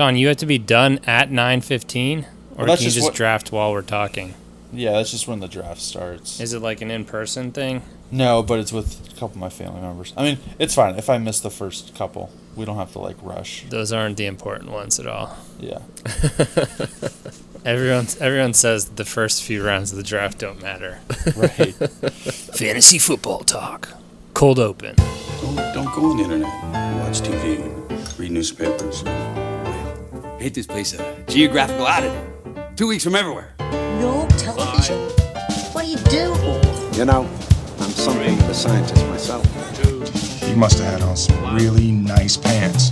Sean, you have to be done at 9:15 or Well, can you just just what- draft while we're talking? Yeah, that's just when the draft starts. Is it like an in-person thing? No, but it's with a couple of my family members. I mean, it's fine if I miss the first couple. We don't have to like rush. Those aren't the important ones at all. Yeah. Everyone everyone says the first few rounds of the draft don't matter. Right. Fantasy football talk. Cold open. Don't, don't go on the internet. Watch TV, read newspapers. Hate this place a geographical oddity. Two weeks from everywhere. No television? What do you do? You know, I'm something of a scientist myself. You must have had on some really nice pants.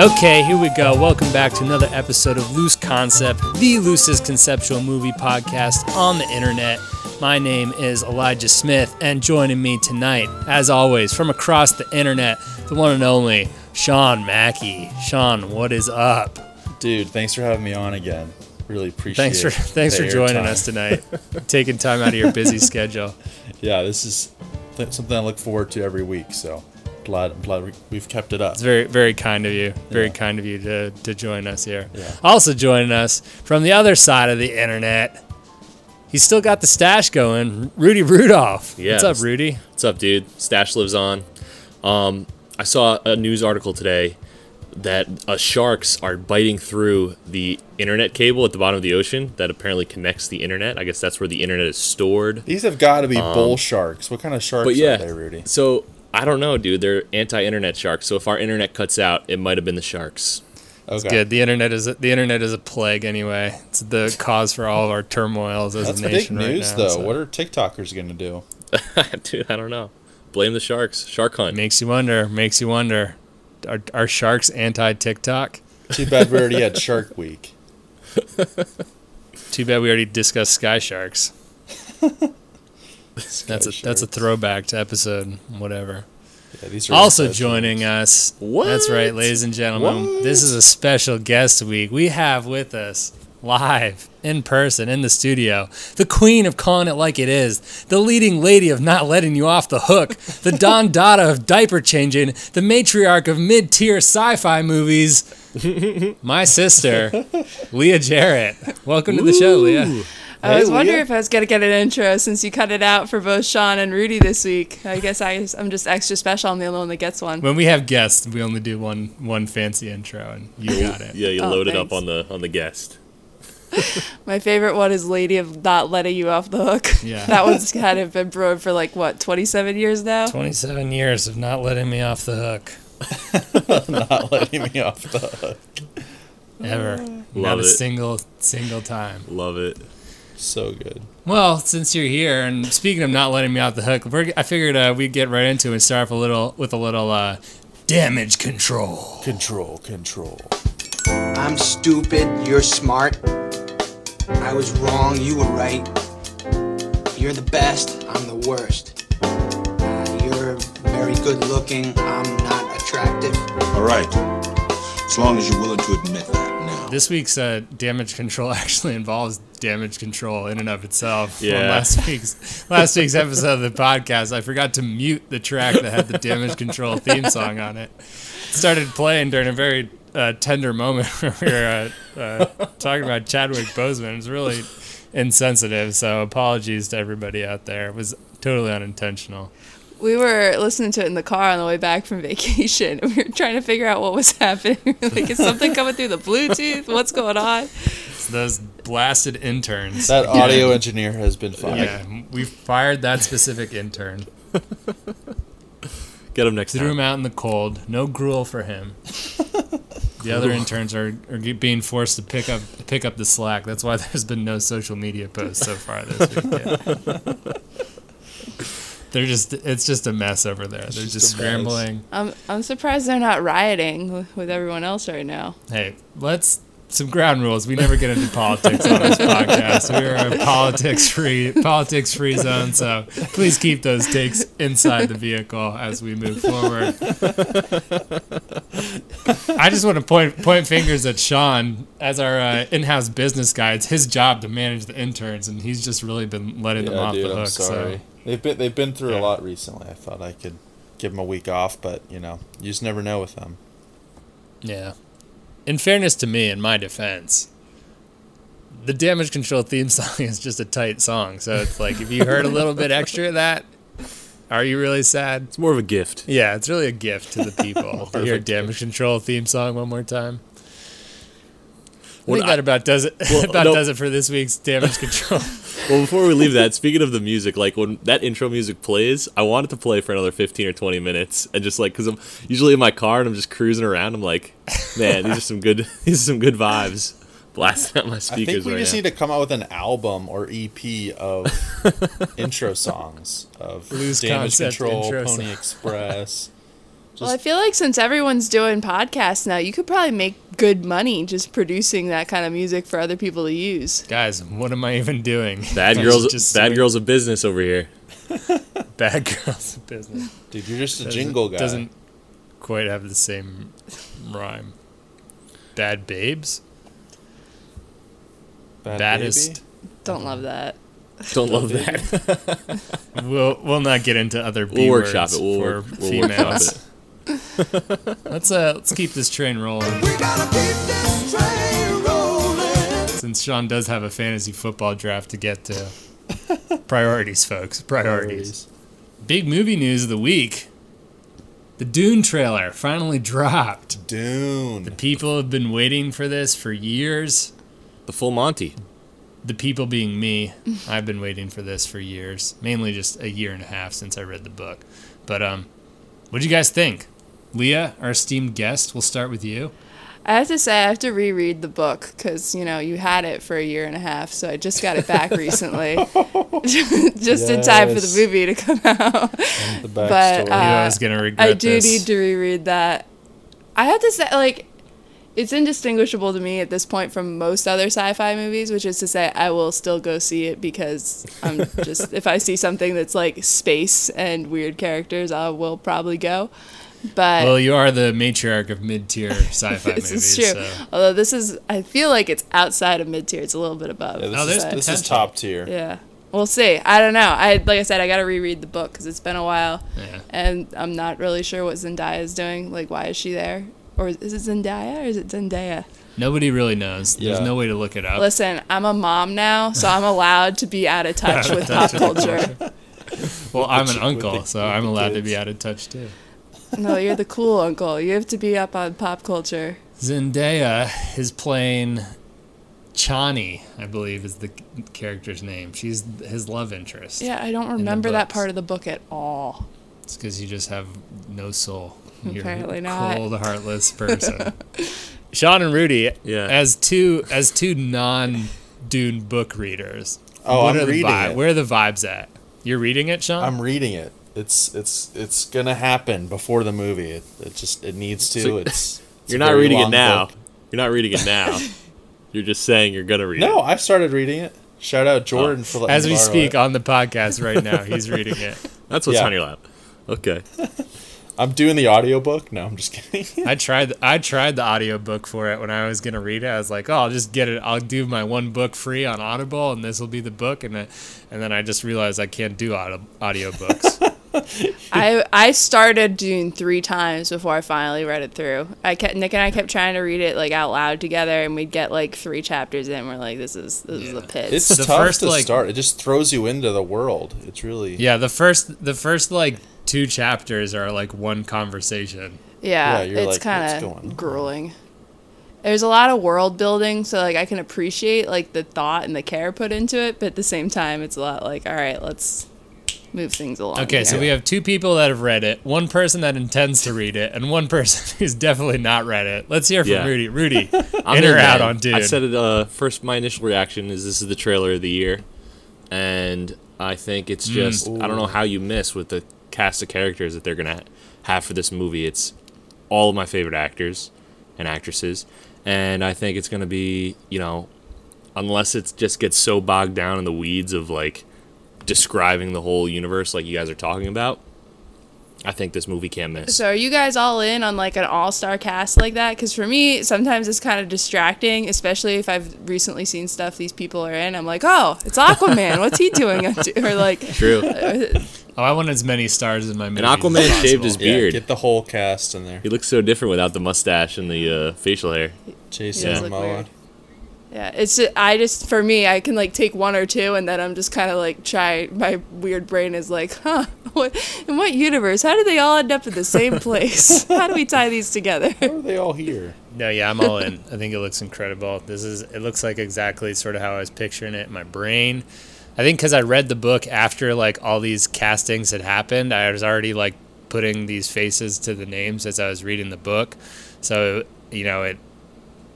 Okay, here we go. Welcome back to another episode of Loose Concept, the loosest conceptual movie podcast on the internet. My name is Elijah Smith, and joining me tonight, as always, from across the internet, the one and only Sean Mackey. Sean, what is up? Dude, thanks for having me on again. Really appreciate Thanks for thanks for joining airtime. us tonight, taking time out of your busy schedule. Yeah, this is th- something I look forward to every week. So glad, glad we- we've kept it up. It's very very kind of you. Very Yeah. kind of you to to join us here. Yeah. Also joining us from the other side of the internet. He's still got the stash going. Rudy Rudolph. Yeah, What's up, Rudy? What's up, dude? Stash lives on. Um, I saw a news article today that uh, sharks are biting through the internet cable at the bottom of the ocean that apparently connects the internet. I guess that's where the internet is stored. These have got to be bull sharks. What kind of sharks But yeah, are they, Rudy? so I don't know, dude. They're anti-internet sharks. So if our internet cuts out, it might have been the sharks. Okay. Good. The internet is the internet is a plague anyway. It's the cause for all of our turmoils as That's a big nation news, right now. though. so What are TikTokers going to do? dude, I don't know. Blame the sharks. Shark hunt. makes you wonder. Makes you wonder. Are, are sharks anti TikTok? Too bad we already had Shark Week. Too bad we already discussed sky sharks. That's a that's a throwback to episode whatever. Yeah, these are Also joining ones. us. What? That's right, ladies and gentlemen. This is a special guest week. We have with us live in person in the studio the queen of calling it like it is, the leading lady of not letting you off the hook, the Don Dada of diaper changing, the matriarch of mid-tier sci-fi movies. My sister, Leah Jarrett. Welcome to the show, Leah. I was wondering Leah. if I was gonna get an intro since you cut it out for both Sean and Rudy this week. I guess I, I'm just extra special. I'm the only one that gets one. When we have guests, we only do one one fancy intro, and you got it. Yeah, you Oh, load it up on the on the guest. My favorite one is "Lady of Not Letting You Off the Hook." Yeah. that one's kind of been brewing for like what 27 years now. 27 years of not letting me off the hook. not letting me off the hook. Ever. Love Not Love a it. single single time. Love it. So good. Well, since you're here, and speaking of not letting me off the hook, we're, I figured uh, we'd get right into it and start off a little with a little uh, damage control. Control, control. I'm stupid, you're smart. I was wrong, you were right. You're the best, I'm the worst. Uh, you're very good looking, I'm not attractive. All right. As long as you're willing to admit that now. This week's uh, damage control actually involves damage control in and of itself. From Yeah. last week's last week's episode of the podcast, I forgot to mute the track that had the damage control theme song on it. It started playing during a very uh, tender moment where we were uh, uh, talking about Chadwick Boseman. It was really insensitive. So apologies to everybody out there. It was totally unintentional. We were listening to it in the car on the way back from vacation. We were trying to figure out what was happening. like, is something coming through the Bluetooth? What's going on? It's those blasted interns. That audio engineer has been fired. yeah, we fired that specific intern. Get him next Threw him out in the cold. No gruel for him. The other interns are, are being forced to pick up pick up the slack. That's why there's been no social media posts so far this week. They're just it's just a mess over there. They're just, just scrambling. I'm I'm surprised they're not rioting with- with everyone else right now. Hey, let's some ground rules. We never get into politics on this podcast. We're a politics free politics free zone, so please keep those takes inside the vehicle as we move forward. I just want to point point fingers at Sean as our uh, in-house business guy. It's his job to manage the interns, and he's just really been letting them Yeah, off dude, the I'm hook. sorry. So They've been they've been through Yeah. a lot recently. I thought I could give them a week off, but you know, you just never know with them. Yeah. In fairness to me, in my defense, the damage control theme song is just a tight song. So it's like if you heard a little bit extra of that, are you really sad? It's more of a gift. Yeah, it's really a gift to the people. to hear damage control theme song one more time. I Well, think that about does it. Well, about no. does it for this week's damage control. Well, before we leave that, speaking of the music, like when that intro music plays, I want it to play for another 15 or 20 minutes. And just like, because I'm usually in my car and I'm just cruising around, I'm like, man, these are some good, these are some good vibes blasting out my speakers. I think we right just now. need to come out with an album or EP of intro songs of Loose Damage concept Control, intro Pony song. Express. Well, I feel like since everyone's doing podcasts now, you could probably make good money just producing that kind of music for other people to use. Guys, what am I even doing? Bad girls, just bad swing- girls of business over here. Bad girls of business. Dude, you're just a Doesn't- jingle guy. Doesn't quite have the same rhyme. Bad babes. Bad baddest. baby? Don't love that. Don't love that. We'll we'll not get into other B We'll workshop words it. We'll for work- we'll workshop females. let's uh let's keep this train rolling. Since Sean does have a fantasy football draft to get to. Priorities, folks. Priorities. Big movie news of the week. The Dune trailer finally dropped. Dune. The people have been waiting for this for years. The full Monty. The people being me, I've been waiting for this for years. Mainly just a year and a half since I read the book. But um, what do you guys think? Leah, our esteemed guest, we'll start with you. I have to say, I have to reread the book because, you know, you had it for a year and a half, so I just got it back recently. just in time for the movie to come out. The But, backstory. You uh, I was gonna regret it. I do this. need to reread that. I have to say, like, it's indistinguishable to me at this point from most other sci-fi movies, which is to say, I will still go see it because I'm just if I see something that's like space and weird characters, I will probably go. But Well, you are the matriarch of mid-tier sci-fi this movies. is true. So. Although this is, I feel like it's outside of mid tier. It's a little bit above. Yeah, this, Oh, is, there's this is top tier. yeah. We'll see. I don't know. I like I said, I got to reread the book because it's been a while, Yeah. and I'm not really sure what Zendaya is doing. Like, why is she there? Or is it Zendaya or is it Zendaya? Nobody really knows. There's no way to look it up. Listen, I'm a mom now, so I'm allowed to be out of touch with pop culture. well, I'm an uncle, the- so I'm the allowed to be out of touch too. No, you're the cool uncle. You have to be up on pop culture. Zendaya is playing Chani, I believe is the character's name. She's his love interest. Yeah, I don't remember that part of the book at all. It's because you just have no soul. You're a not. cold, heartless person. Sean and Rudy, Yeah. as two as two non Dune book readers. Oh, what I'm are the reading vi- it. Where are the vibes at? You're reading it, Sean? I'm reading it. It's it's it's gonna happen before the movie. It, it just it needs to. So- it's, it's You're not reading it now. book. You're not reading it now. You're just saying you're gonna read it. No, it. I started reading it. Shout out Jordan oh. for letting As me we speak it. on the podcast right now, he's reading it. That's what's Yeah. on your lap. Okay. I'm doing the audiobook. No, I'm just kidding. I tried I tried the audiobook for it when I was gonna read it. I was like, oh, I'll just get it. I'll do my one book free on Audible, and this will be the book. And then, and then I just realized I can't do audio audiobooks. I I started Dune three times before I finally read it through. I kept Nick and I kept trying to read it like out loud together, and we'd get like three chapters in. We're like, this is this is a pit. It's The tough first, to like- start. It just throws you into the world. It's really yeah, the first the first like two chapters are like one conversation. yeah, yeah, you're it's like, what's kind going on? of grueling. There's a lot of world building, so like I can appreciate like the thought and the care put into it, but at the same time, it's a lot like, all right, let's move things along. Okay, so we have two people that have read it, one person that intends to read it, and one person who's definitely not read it. Let's hear from Yeah. Rudy. Rudy, I'm in or out on Dune? I said it uh, first. My initial reaction is this is the trailer of the year, and I think it's Mm. just I don't know how you miss with the cast of characters that they're gonna have for this movie. It's all of my favorite actors and actresses, and I think it's gonna be you know, unless it just gets so bogged down in the weeds of like describing the whole universe like you guys are talking about. I think this movie can't miss. So are you guys all in on like an all-star cast like that? Because for me, sometimes it's kind of distracting, especially if I've recently seen stuff these people are in. I'm like, oh, it's Aquaman. What's he doing? Or like, True. Oh, I want as many stars in my movie. And Aquaman shaved his Yeah, beard. get the whole cast in there. He looks so different without the mustache and the uh, facial hair. Jason He does look Momoa. Weird. Yeah, it's just, I just for me I can like take one or two and then I'm just kind of like try my weird brain is like, huh, what in what universe? How do they all end up in the same place? How do we tie these together? How are they all here? No, yeah, I'm all in. I think it looks incredible. This is it looks like exactly sort of how I was picturing it in my brain. I think because I read the book after like all these castings had happened, I was already like putting these faces to the names as I was reading the book. So you know it.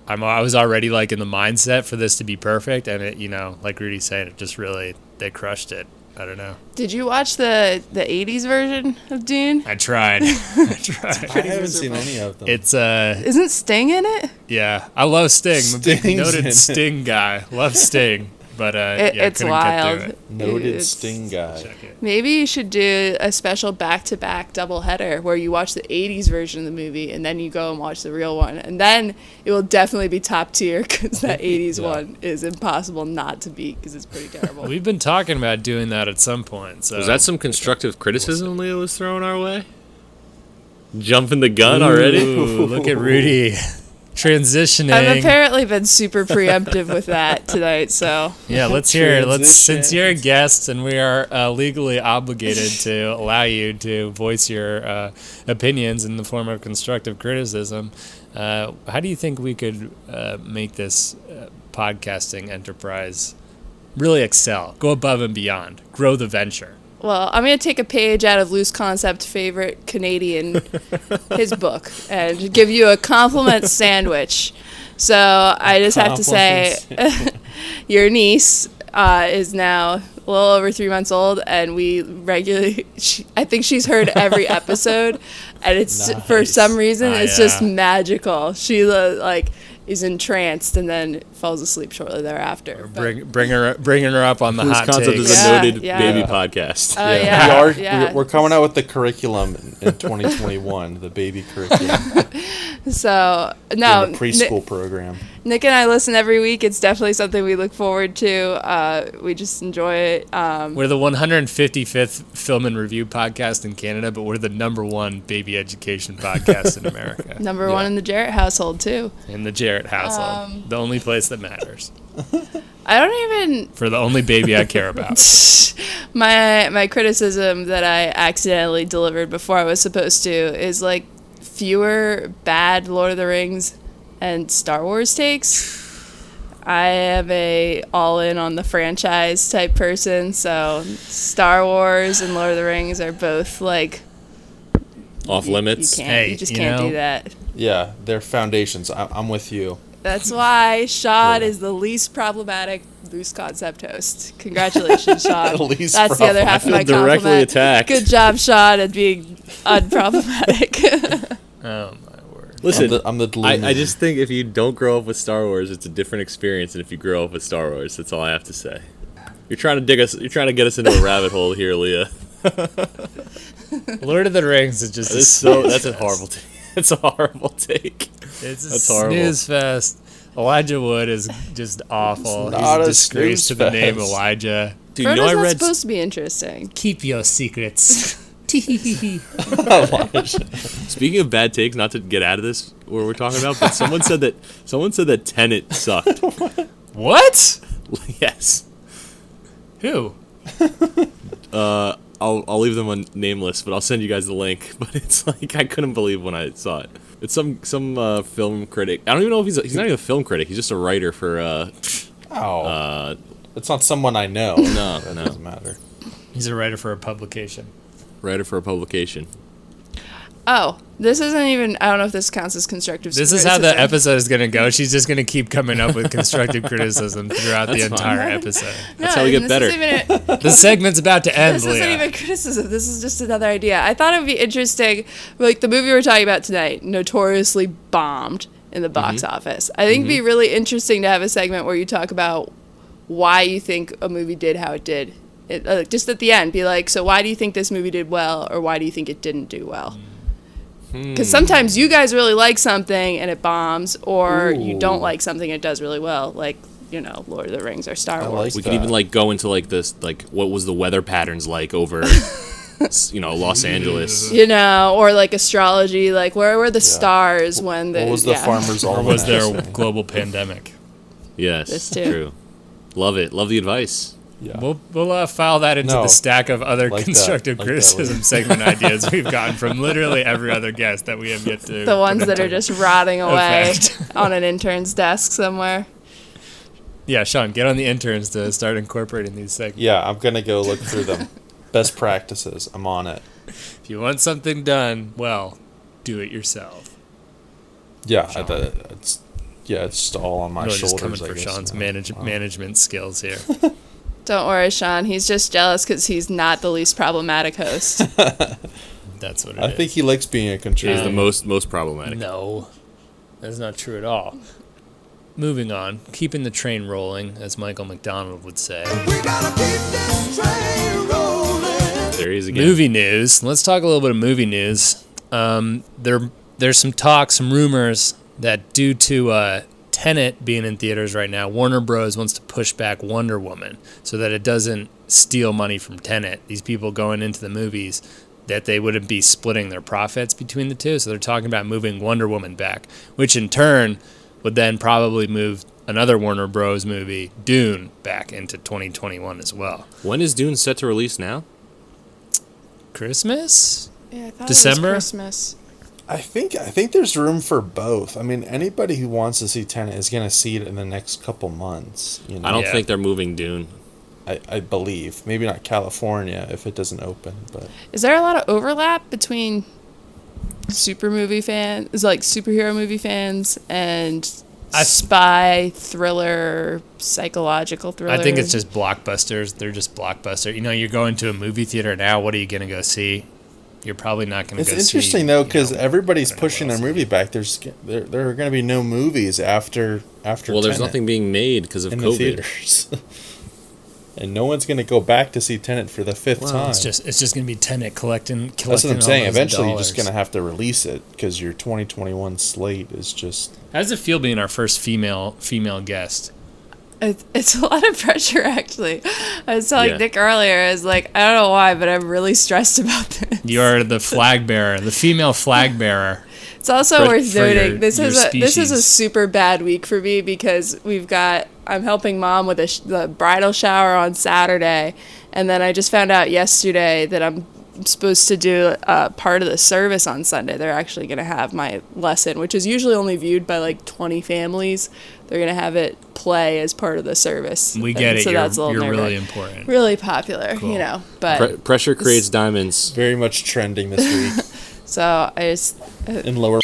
I'm I was already like in the mindset for this to be perfect, and it you know like Rudy said, it just really they crushed it. I don't know. Did you watch the the 80s version of Dune? I tried. I tried. I haven't seen any of them. It's uh Isn't Sting in it? Yeah, I love Sting. I'm a big Sting's in noted it. Sting guy. Love Sting, but uh, It- yeah, it's couldn't wild. Get through it. Noted It's- Sting guy. Maybe you should do a special back-to-back double header where you watch the 80s version of the movie and then you go and watch the real one. And then it will definitely be top tier cuz that 80s Yeah. one is impossible not to beat cuz it's pretty terrible. We've been talking about doing that at some point. So Was that some constructive criticism Leah was throwing our way? Jumping the gun already? Look at Rudy transitioning. I've apparently been super preemptive with that tonight, so yeah, let's hear. it. Let's since you're a guest and we are uh, legally obligated to allow you to voice your uh, opinions in the form of constructive criticism. Uh, how do you think we could uh, make this uh, podcasting enterprise really excel, go above and beyond, grow the venture? Well, I'm going to take a page out of Loose Concept favorite Canadian his book and give you a compliment sandwich. So, I just have to say your niece uh, is now a little over three months old, and we regularly. She, I think she's heard every episode, and it's for some reason Ah, it's just magical. She like is entranced and then falls asleep shortly thereafter. But- Bring, bring her, bringing her up on the Whose hot concept takes. is Yeah, a noted yeah. baby podcast. Oh, Yeah, yeah, we are. yeah. We're, we're coming out with the curriculum in 2021, the baby curriculum, So no, the Ni- preschool program. Nick and I listen every week. It's definitely something we look forward to. Uh, we just enjoy it. Um, We're the 155th film and review podcast in Canada, but we're the number one baby education podcast in America. number one in the Jarrett household too. In the Jarrett household. Um, the only place that matters. I don't even For the only baby I care about. my my criticism that I accidentally delivered before I was supposed to is like fewer bad Lord of the Rings and Star Wars takes. I am a all in on the franchise type person, so Star Wars and Lord of the Rings are both like Off you limits. can't Hey, you just you can't know- do that. Yeah, they're foundations. I, I'm with you. That's why Sean is the least problematic loose concept host. Congratulations, Sean. Least That's the other problem- half of my directly compliment. attacked. Good job, Sean, at being unproblematic. Oh, my word. Listen, I'm the, I'm the I, I just think if you don't grow up with Star Wars, it's a different experience than if you grow up with Star Wars. That's all I have to say. You're trying to dig us. You're trying to get us into a rabbit hole here, Leah. Lord of the Rings is just a That's so. That's a horrible. Take. That's a horrible take. It's a That's horrible. snooze fest. Elijah Wood is just awful. It's He's a a disgrace to the name. Elijah. Dude, you know I not read. supposed to be interesting. Keep your secrets. Speaking of bad takes, not to get out of this where we're talking about, but someone said that someone said that Tenet sucked. what? yes. Who? Uh, I'll I'll leave them on nameless, but I'll send you guys the link. But it's like I couldn't believe when I saw it. It's some some uh, film critic. I don't even know if he's a, he's not even a film critic. He's just a writer for uh Oh, uh it's not someone I know. No, that no. doesn't matter. He's a writer for a publication. writer for a publication. Oh, this isn't even. I don't know if this counts as constructive. This is how the episode is going to go. She's just going to keep coming up with constructive criticism throughout the That's fine. entire episode. No, how we get this better. Isn't even a, The segment's about to end, this isn't even criticism. This is just another idea. I thought it would be interesting. Like the movie we're talking about tonight, notoriously bombed in the box Mm-hmm. office. I think it'd be really interesting to have a segment where you talk about why you think a movie did how it did. It, uh, just at the end, be like, so why do you think this movie did well, or why do you think it didn't do well? Hmm. Hmm. Because sometimes you guys really like something and it bombs, or you don't like something and it does really well, like you know, Lord of the Rings or Star I Wars. like We could even like go into like this like what was the weather patterns like over you know, Los Angeles. you know, or like astrology, like where were the stars when the What was the yeah. farmer's Or almanac? was there a global pandemic? Yes, This too. true. Love it. Love the advice. Yeah. We'll we'll uh, file that into No. the stack of other Like constructive Like that, criticism Lee. segment ideas we've gotten from literally every other guest that we have yet to. the ones that are just rotting away on an intern's desk somewhere. Yeah, Sean, get on the interns to start incorporating these segments. Yeah, I'm gonna go look through them. Best practices. I'm on it. If you want something done, well, do it yourself. Yeah, I, the, it's yeah, it's just all on my really shoulders. just coming I for guess, Sean's manage- Wow. management skills here. Don't worry, Sean. He's just jealous because he's not the least problematic host. That's what it is. I think he likes being a It is He's the most most problematic. No, that's not true at all. Moving on, keeping the train rolling, as Michael McDonald would say. There he is again. Movie news. Let's talk a little bit of movie news. Um, there, there's some talk, some rumors that due to uh, Tenet being in theaters right now, Warner Bros. wants to push back Wonder Woman so that it doesn't steal money from Tenet. These people going into the movies, that they wouldn't be splitting their profits between the two. So they're talking about moving Wonder Woman back, which in turn would then probably move another Warner Bros. movie, Dune, back into 2021 as well. When is Dune set to release now? Christmas? Yeah, I thought December? It was Christmas. I think I think there's room for both. I mean, anybody who wants to see Tenet is gonna see it in the next couple months. You know, I don't Yeah. think they're moving Dune. I, I believe maybe not California if it doesn't open, but Is there a lot of overlap between super movie fans, like superhero movie fans, and I- spy thriller, psychological thriller? I think it's just blockbusters. They're just blockbuster. You know, you're going to a movie theater now. What are you going to go see? You're probably not going to it's go interesting see, though you because know, everybody's I don't know pushing their movie back. There's there, there are going to be no movies after after. Well, there's nothing being made because of in the COVID. theaters, and no one's going to go back to see Tenet for the fifth Well, time. it's just it's just going to be Tenet collecting. collecting That's what I'm all saying. those Eventually, you're just going to have to release it because your 2021 slate is just. How does it feel being our first female female guest? It's, it's a lot of pressure, actually. I was telling Yeah. Nick earlier, I was like, I don't know why, but I'm really stressed about this. You're the flag bearer, the female flag bearer. It's also For- worth for your- noting this your is a this is a super bad week for me because we've got I'm helping mom with a sh- the bridal shower on Saturday, and then I just found out yesterday that I'm supposed to do uh, part of the service on Sunday. They're actually going to have my lesson, which is usually only viewed by like 20 families. They're going to have it play as part of the service. We And get it. So you're that's a little you're really important. really popular, Cool. you know. But Pre- pressure creates diamonds. Very much trending this week so I just in lower.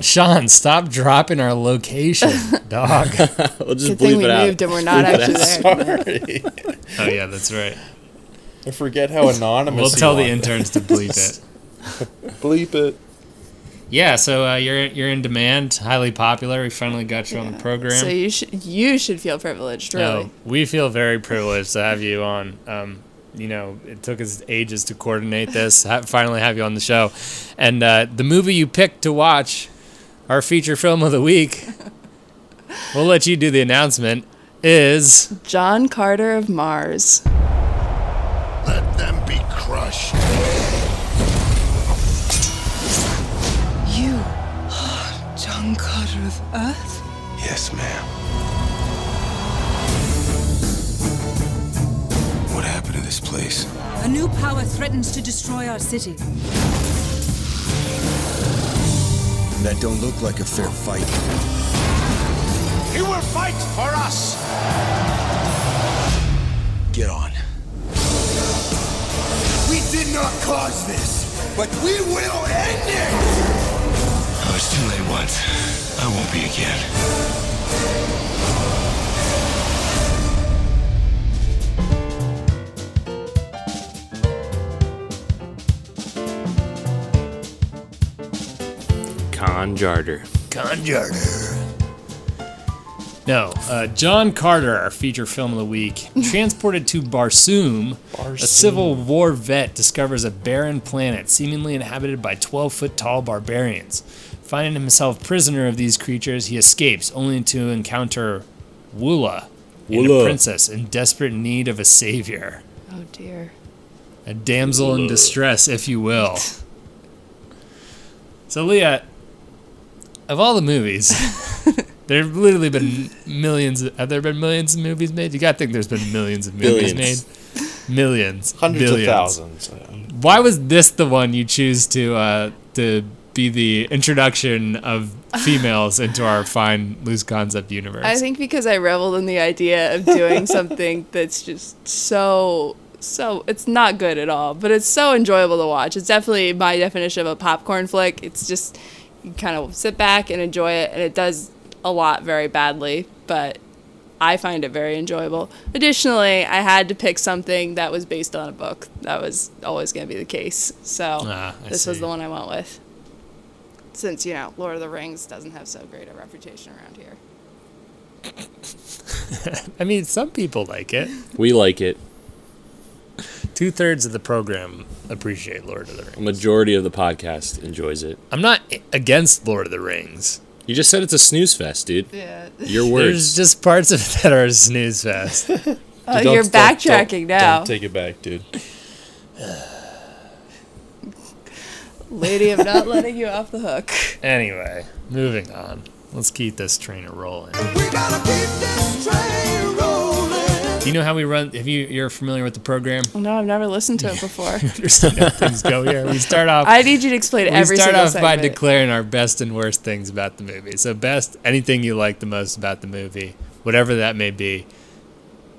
Sean, stop dropping our location, dog. we'll just good thing bleep we it out. moved and we're not actually there. Sorry, oh yeah, that's right. I forget how anonymous. We'll tell the interns to bleep it. Bleep it. Yeah, so uh, you're you're in demand, highly popular. We finally got you on the program. So you should you should feel privileged, really. No, we feel very privileged to have you on. Um, you know, it took us ages to coordinate this. Ha- finally, have you on the show, and uh, the movie you picked to watch, our feature film of the week. we'll let you do the announcement. Is John Carter of Mars. Let them be crushed. You are John Carter of Earth? Yes, ma'am. What happened to this place? A new power threatens to destroy our city. That don't look like a fair fight. You will fight for us. Get on. We did not cause this, but we will end it. Oh, I was too late once. I won't be again. Con Jarder. Conjarter. No, uh, John Carter, our feature film of the week, transported to Barsoom, a Civil War vet discovers a barren planet seemingly inhabited by 12 foot tall barbarians. Finding himself prisoner of these creatures, he escapes, only to encounter Woola, and a princess in desperate need of a savior. Oh dear. a damsel in distress, if you will. So, Leah, of all the movies, there have literally been millions. Have there been millions of movies made? You gotta think there's been millions of movies Billions. made. Millions, Hundreds billions. of thousands. Why was this the one you choose to uh, to be the introduction of females into our fine loose concept universe? I think because I reveled in the idea of doing something that's just so so it's not good at all, but it's so enjoyable to watch. It's definitely my definition of a popcorn flick. It's just you kind of sit back and enjoy it, and it does a lot very badly, but I find it very enjoyable. Additionally, I had to pick something that was based on a book. That was always going to be the case. So Ah, I this was the one I went with. Since, you know, Lord of the Rings doesn't have so great a reputation around here. I mean, some people like it. We like it. Two thirds of the program appreciate Lord of the Rings. A majority of the podcast enjoys it. I'm not against Lord of the Rings. You just said it's a snooze fest, dude. Yeah. Your words. There's just parts of it that are a snooze fest. Oh, Don't- you're backtracking don't- now. Don't take it back, dude. Lady, I'm not letting you off the hook. anyway, moving on. Let's keep this train a rolling. Do you know how we run? Have you you're familiar with the program? No, I've never listened to it before. Understand how things go here. We start off. I need you to explain every. we start off by declaring our best and worst things about the movie. So best, anything you like the most about the movie, whatever that may be.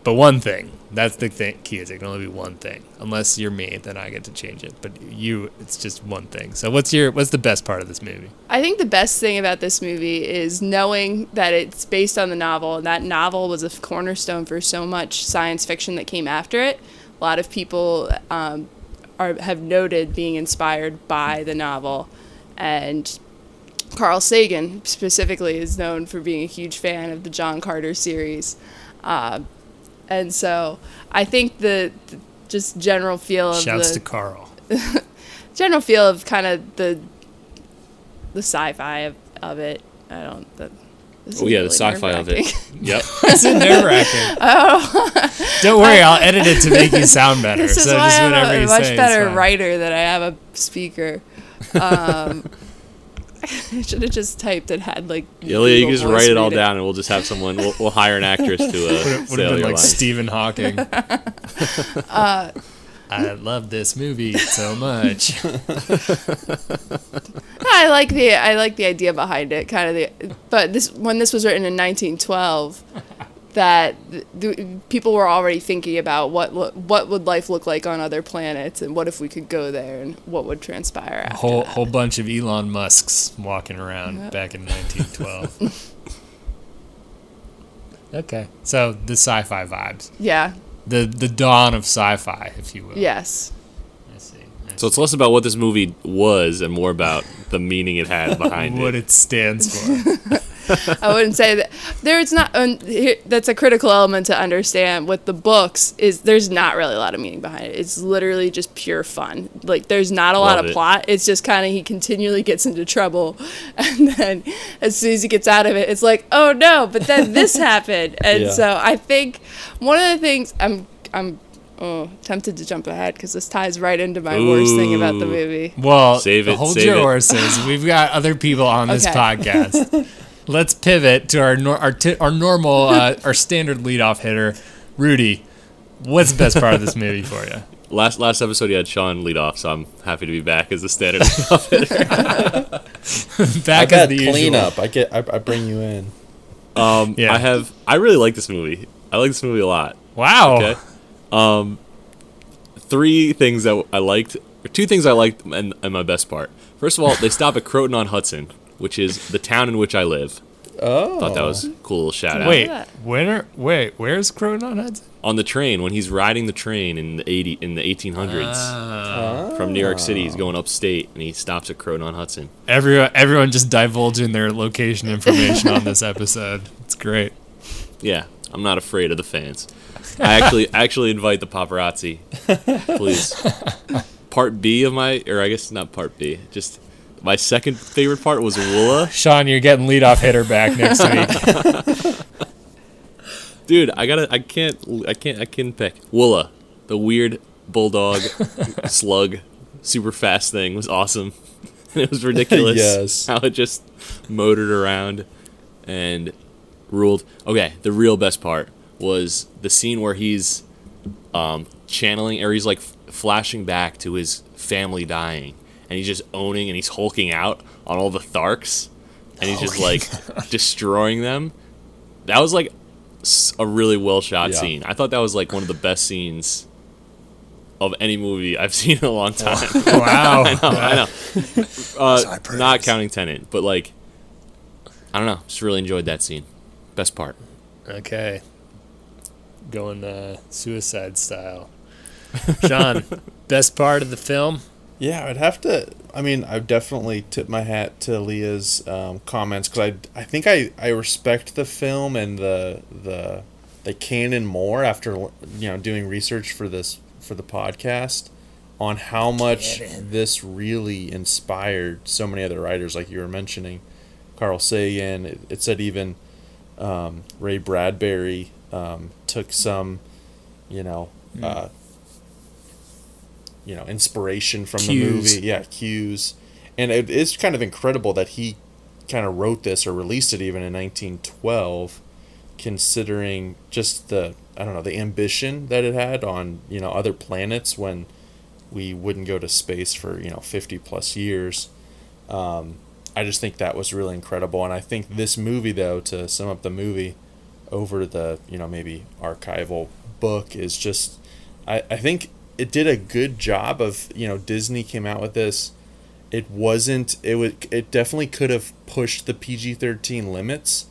But one thing, that's the thing, key is it can only be one thing. Unless you're me, then I get to change it. But you, it's just one thing. So what's your what's the best part of this movie? I think the best thing about this movie is knowing that it's based on the novel, and that novel was a cornerstone for so much science fiction that came after it. A lot of people um, are have noted being inspired by the novel, and Carl Sagan specifically is known for being a huge fan of the John Carter series. Uh, and so I think the, the just general feel of Shouts the to Carl. general feel of kind of the the sci-fi of, of it. I don't. The, this Oh is yeah, the sci-fi of it. Yep. It's a nerve wracking. Don't worry, I'll edit it to make you sound better. This is so why just I'm a, much say, better writer than I am a speaker. Um, I should have just typed it had like. Ilya, you can just write it all read down, and we'll just have someone. We'll, we'll hire an actress to uh, Would have say been like lines. Stephen Hawking. Uh, I love this movie so much. I like the I like the idea behind it, kind of the. But this when this was written in 1912, that the, people were already thinking about what lo- what would life look like on other planets, and what if we could go there, and what would transpire A whole that. whole bunch of Elon Musks walking around back in 1912. okay, so the sci-fi vibes, Yeah. the the dawn of sci-fi, if you will. Yes. I see. So it's less about what this movie was and more about the meaning it had behind what it. What it stands for. I wouldn't say that there. It's not. Um, here, that's a critical element to understand. With the books, is there's not really a lot of meaning behind it. It's literally just pure fun. Like there's not a lot of it. plot. It's just kind of he continually gets into trouble, and then as soon as he gets out of it, it's like, oh no! But then this happened, and Yeah. so I think one of the things I'm I'm oh, tempted to jump ahead because this ties right into my worst thing about the movie. Well, Save it, hold save your it. horses. We've got other people on this Okay. podcast. Let's pivot to our nor- our, ti- our normal uh, our standard leadoff hitter, Rudy. What's the best part of this movie for you? Last last episode, you had Sean lead off, so I'm happy to be back as the standard leadoff hitter. Back I as got the usual. cleanup. I get. I, I bring you in. Um, Yeah. I have. I really like this movie. I like this movie a lot. Wow. Okay. Um, three things that I liked, or two things I liked, and, and my best part. First of all, they stop at Croton on Hudson, which is the town in which I live. Oh. Thought that was a cool little shout out. Wait, that. where? Wait, where's Croton on Hudson? on the train when he's riding the train in the eighty in the eighteen hundreds Ah. from New York City, he's going upstate and he stops at Croton on Hudson. Everyone, everyone just divulging their location information on this episode. It's great. Yeah, I'm not afraid of the fans. I actually actually invite the paparazzi, please. Part B of my, or I guess not part B, just my second favorite part was Woola. Sean, you're getting leadoff hitter back next week. Dude, I gotta, I can't, I can't, I can't pick Woola, the weird bulldog slug super fast thing was awesome. it was ridiculous Yes. how it just motored around and ruled. Okay, the real best part was the scene where he's um, channeling, or he's like f- flashing back to his family dying, and he's just owning and he's hulking out on all the Tharks, and he's just Oh, like destroying them. That was like a really well shot Yeah. scene. I thought that was like one of the best scenes of any movie I've seen in a long time. Wow. I know, I know. Uh, not counting Tenet, but like, I don't know. Just really enjoyed that scene. Best part. Okay. Going uh, suicide style. John, best part of the film? Yeah, I'd have to. I mean, I definitely tip my hat to Leah's um, comments because I, I think I, I respect the film and the the the canon more after you know doing research for this for the podcast on how much this really inspired so many other writers, like you were mentioning, Carl Sagan. It, it said even um, Ray Bradbury um, took some, you know. Uh, you know inspiration from the movie. Yeah cues. And it is kind of incredible that he kind of wrote this or released it even in 1912 considering just the i don't know the ambition that it had on you know other planets when we wouldn't go to space for you know 50 plus years. Um, i just think that was really incredible. And i think this movie though to sum up the movie over the you know maybe archival book is just I, I think it did a good job of you know Disney came out with this. It wasn't it would it definitely could have pushed the PG-13 limits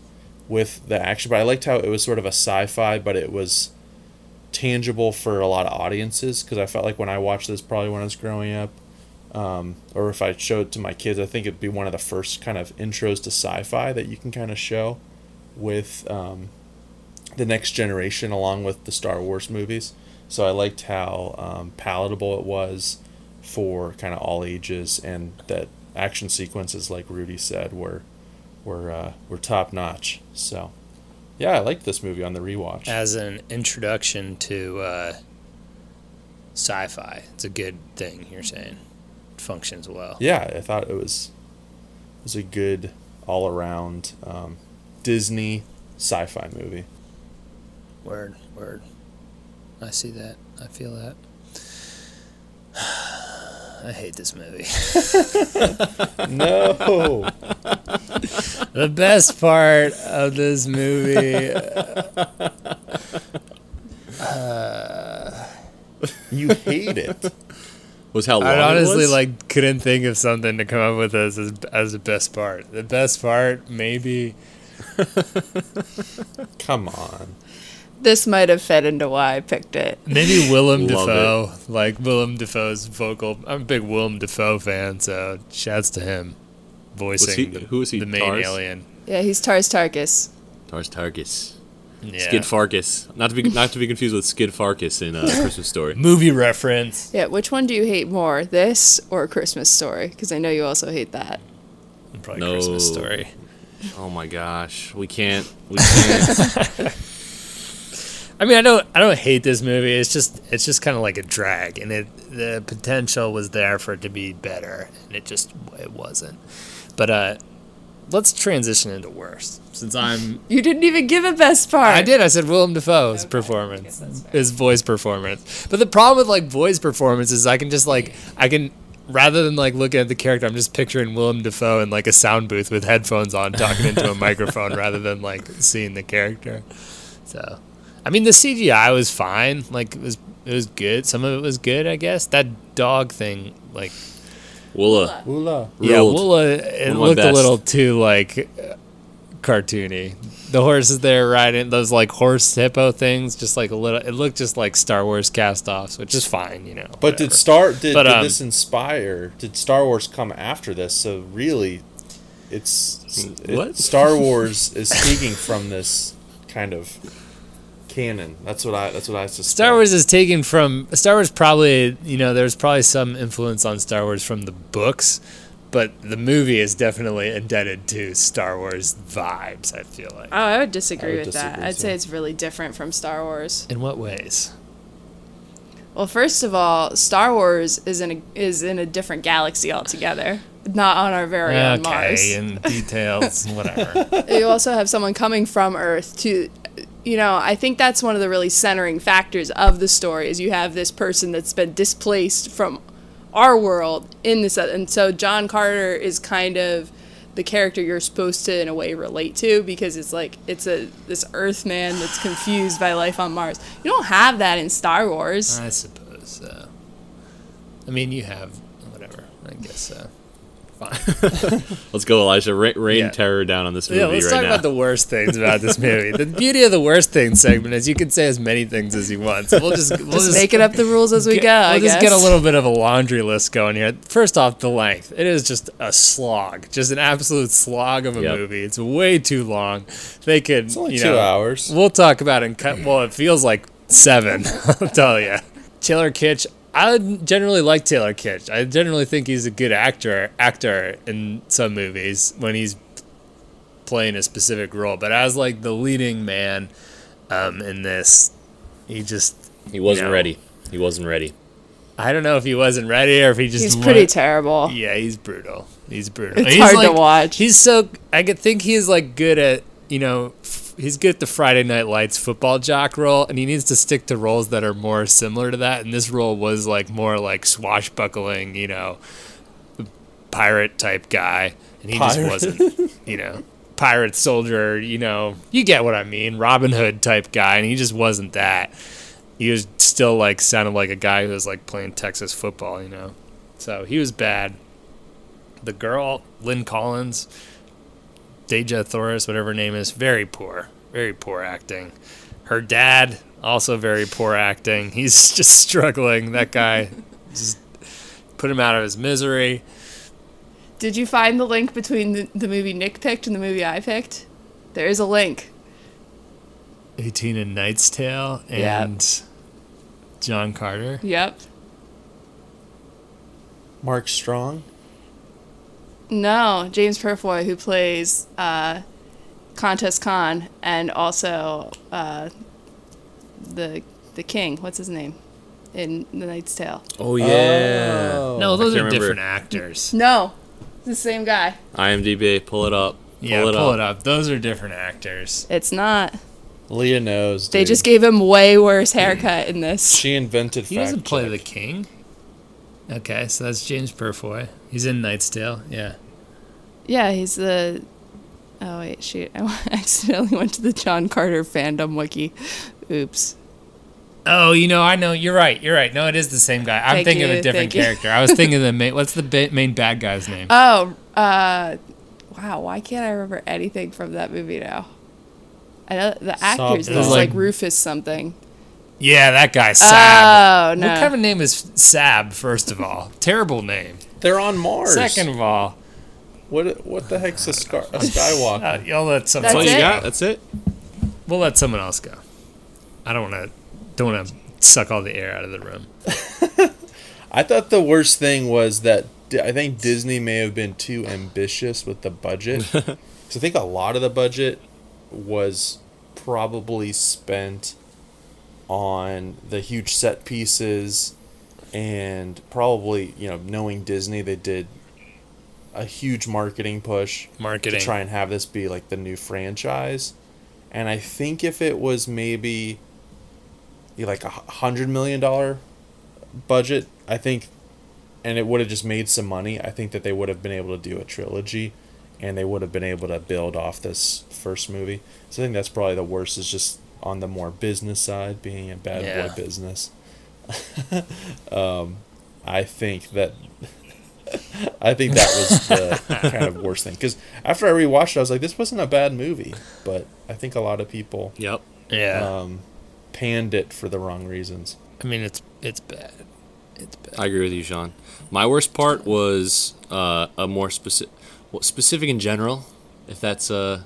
with the action but I liked how it was sort of a sci-fi but it was tangible for a lot of audiences because I felt like when I watched this probably when I was growing up um, or if I showed it to my kids I think it'd be one of the first kind of intros to sci-fi that you can kind of show with um, the next generation along with the Star Wars movies. So I liked how um, palatable it was for kind of all ages, and that action sequences, like Rudy said, were were uh, were top notch. So yeah, I liked this movie on the rewatch. As an introduction to uh, sci fi, it's a good thing, you're saying. It functions well. yeah, I thought it was it was a good all around um, Disney sci-fi movie. Word, word. I see that. I feel that. I hate this movie. No, the best part of this movie. Uh, you hate it. Was how long I honestly it was? like couldn't think of something to come up with as as, as the best part. The best part, maybe. Come on. This might have fed into why I picked it. Maybe Willem Love Dafoe, like Willem Dafoe's vocal. I'm a big Willem Dafoe fan, so shouts to him, voicing he- the, who he, the main Tars? alien. Yeah, he's Tars Tarkas. Tars Tarkas. Yeah. Scut Farkus. Not to be not to be confused with Scut Farkus in uh, Christmas Story. Movie reference. Yeah, which one do you hate more, this or Christmas Story? Because I know you also hate that. Probably No. Christmas story. Oh my gosh, we can't. We can't. I mean, I don't, I don't hate this movie. It's just, it's just kind of like a drag, and it, the potential was there for it to be better, and it just, it wasn't. But uh, let's transition into worst, since I'm. You didn't even give a best part. I did. I said Willem Dafoe's performance, his voice performance. But the problem with like voice performance is I can just like, I can. Rather than like looking at the character, I'm just picturing Willem Dafoe in like a sound booth with headphones on, talking into a microphone, rather than like seeing the character. So, I mean, the CGI was fine. Like it was, it was good. Some of it was good, I guess. That dog thing, like Woola. Woola. yeah, Ruled. Woola, it One of looked a little too like cartoony. The horses there riding those like horse hippo things, just like a little. It looked just like Star Wars cast-offs, which is fine, you know. But did. Star did, But, did um, this inspire? Did Star Wars come after this? So really, it's it- What? Star Wars is speaking from this kind of canon. That's what I. That's what I suspect. Star Wars is taken from Star Wars. Probably, you know, there's probably some influence on Star Wars from the books, but the movie is definitely indebted to Star Wars vibes. I feel like. Oh, I would disagree I would with that. disagree, I'd say too. it's really different from Star Wars. In what ways? Well, first of all, Star Wars is in a is in a different galaxy altogether, not on our very own Mars. Okay, and details, whatever. you also have someone coming from Earth to, you know, I think that's one of the really centering factors of the story is you have this person that's been displaced from our world in this, and so John Carter is kind of the character you're supposed to in a way relate to because it's like it's a this Earth man that's confused by life on Mars. You don't have that in Star Wars. I suppose so. I mean, you have whatever. I guess so. Fine. Let's go, Elijah. Ra- rain Yeah. terror down on this movie right now. Yeah, let's right talk now. about the worst things about this movie. the beauty of the worst things segment is you can say as many things as you want. So we'll just we'll Just, just making up the rules as we get- go. We'll just guess. get a little bit of a laundry list going here. First off, the length. It is just a slog, just an absolute slog of a Yep. movie. It's way too long. They could, It's only you two know, hours. We'll talk about it. In cut. Well, it feels like seven. I'll tell you. Taylor Kitsch. I generally like Taylor Kitsch. I generally think he's a good actor. Actor in some movies when he's playing a specific role. But as like the leading man um, in this, he just he wasn't No. ready. He wasn't ready. I don't know if he wasn't ready or if he just He's wa- pretty terrible. Yeah, he's brutal. He's brutal. It's He's hard to watch. He's so I could think he's like good at you know f- he's good at the Friday Night Lights football jock role, and he needs to stick to roles that are more similar to that. And this role was like more like swashbuckling, you know, pirate type guy, and he Pirate. just wasn't. You know, pirate soldier. You know, you get what I mean. Robin Hood type guy, and he just wasn't that. He was still like sounded like a guy who was like playing Texas football. You know, so he was bad. The girl, Lynn Collins, Dejah Thoris, whatever her name is, very poor, very poor acting. Her dad, also very poor acting. He's just struggling. That guy, just put him out of his misery. Did you find the link between the, the movie Nick picked and the movie I picked? There is a link. 18 and Knight's Tale Yeah. and John Carter. Yep. Mark Strong. No, James Purefoy, who plays uh, Kantos Kan and also uh, the the king. What's his name in The Knight's Tale? Oh yeah. No, those are can't remember. different actors. No, it's the same guy. IMDb, pull it up. Pull yeah, it pull up. it up. Those are different actors. It's not. Leah knows. They dude. just gave him way worse haircut in this. She invented. He doesn't play check. the king. Okay, so that's James Purefoy. He's in Knight's Tale. Yeah. Yeah, he's the. Oh wait, shoot! I accidentally went to the John Carter fandom wiki. Oops. Oh, you know, I know. You're right. You're right. No, it is the same guy. I'm Thank thinking of a different thank character. I was thinking of the main. What's the ba- main bad guy's name? Oh, uh, wow! Why can't I remember anything from that movie now? I know the actors. Saw It was like Rufus something. Yeah, that guy Sab. Oh no! What kind of name is Sab? First of all, terrible name. They're on Mars. Second of all, what what the heck's a, Scar- a Skywalker? uh, y'all let someone. That's That's all you it? got? That's it? We'll let someone else go. I don't want to. Don't want to suck all the air out of the room. I thought the worst thing was that I think Disney may have been too ambitious with the budget. Because I think a lot of the budget was probably spent on the huge set pieces and probably, you know, knowing Disney, they did a huge marketing push Marketing. to try and have this be like the new franchise. And I think if it was maybe like a hundred million dollar budget, I think, and it would have just made some money. I think that they would have been able to do a trilogy, and they would have been able to build off this first movie. So I think that's probably the worst. Is just on the more business side, being a bad Yeah. boy business. um, I think that. I think that was the kind of worst thing because after I rewatched it, I was like, "This wasn't a bad movie," but I think a lot of people Yep. Yeah. um, panned it for the wrong reasons. I mean, it's it's bad. It's bad. I agree with you, Sean. My worst part was uh, a more specific, well, specific in general. If that's uh,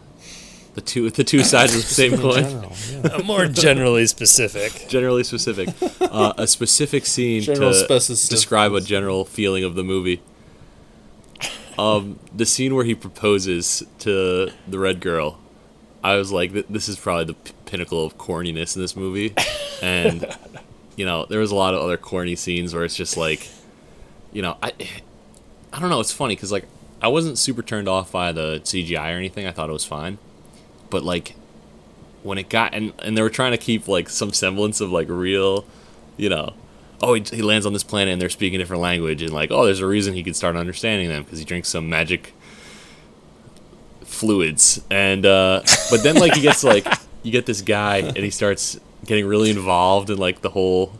the two the two sides of the same coin. general, yeah. More generally specific. Generally specific, uh, a specific scene General to specificity. describe a general feeling of the movie. Um, the scene where he proposes to the red girl, I was like, this is probably the p- pinnacle of corniness in this movie, and you know, there was a lot of other corny scenes where it's just like, you know, I, I don't know. It's funny because like I wasn't super turned off by the CGI or anything. I thought it was fine, but like when it got and and they were trying to keep like some semblance of like real, you know. Oh, he, he lands on this planet and they're speaking a different language, and like, oh, there's a reason he could start understanding them because he drinks some magic fluids, and uh, but then like he gets like you get this guy and he starts getting really involved in like the whole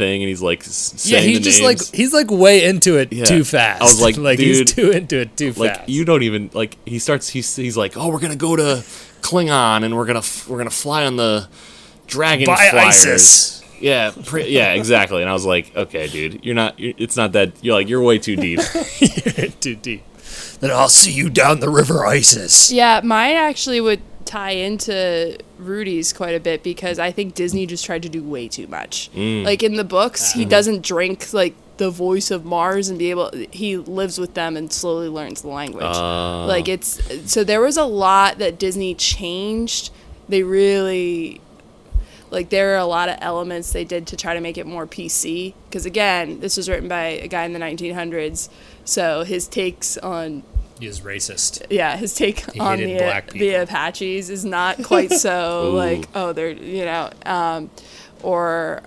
thing, and he's like s- Yeah, he's the just names. like he's like way into it Yeah. too fast. I was like, like he's too into it too fast. like fast. you don't even like he starts he's he's like oh we're gonna go to Klingon and we're gonna f- we're gonna fly on the dragon By flyers. Issus. Yeah, pre- yeah, exactly. And I was like, okay, dude, you're not. You're, it's not that. You're like you're way too deep. too deep. Then I'll see you down the river Isis. Yeah, mine actually would tie into Rudy's quite a bit because I think Disney just tried to do way too much. Mm. Like in the books, he Mhm. doesn't drink like the voice of Mars and be able he lives with them and slowly learns the language. Ah. Like it's so there was a lot that Disney changed. They really like there are a lot of elements they did to try to make it more PC because again, this was written by a guy in the 1900s. So his takes on He is racist. yeah, his take He on the the Apaches is not quite so like oh they're you know um, or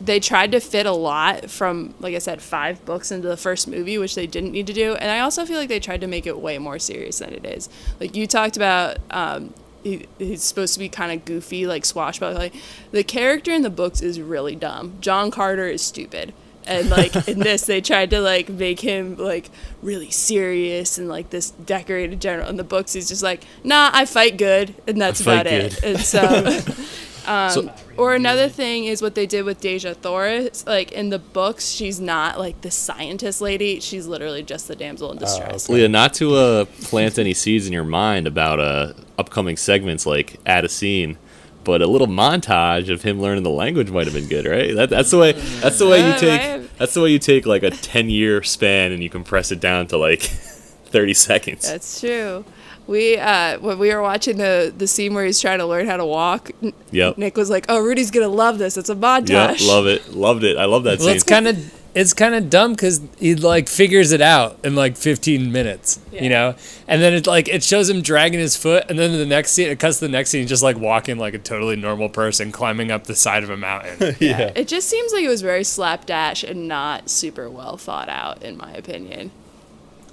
they tried to fit a lot from like I said five books into the first movie which they didn't need to do. And I also feel like they tried to make it way more serious than it is. Like you talked about um, he, he's supposed to be kind of goofy like swashbuckling. The character in the books is really dumb. John Carter is stupid and like in this they tried to like make him like really serious and like this decorated general in the books. He's just like nah i fight good and that's about it. and so um, So- or another thing is what they did with dejah thoris. Like in the books she's not like the scientist lady. She's literally just the damsel in distress. Leah, not to uh, plant any seeds in your mind about uh, upcoming segments like add a scene, but a little montage of him learning the language might have been good, right? That, that's the way. That's the way you take. That's the way you take like a ten year span and you compress it down to like thirty seconds. that's true we uh when we were watching the the scene where he's trying to learn how to walk N- Yep. nick was like oh rudy's gonna love this it's a montage Yep, love it, loved it. I love that Well, scene. it's kind of it's kind of dumb because he like figures it out in like 15 minutes, you know, and then it like it shows him dragging his foot, and then the next scene it cuts to the next scene, just like walking like a totally normal person climbing up the side of a mountain. yeah. It just seems like it was very slapdash and not super well thought out, in my opinion.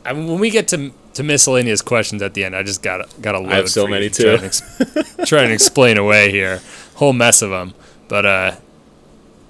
I mean, when we get to to miscellaneous questions at the end, I just got got a load. have so for you many, to try too. and ex- try and explain away here, whole mess of them. But uh,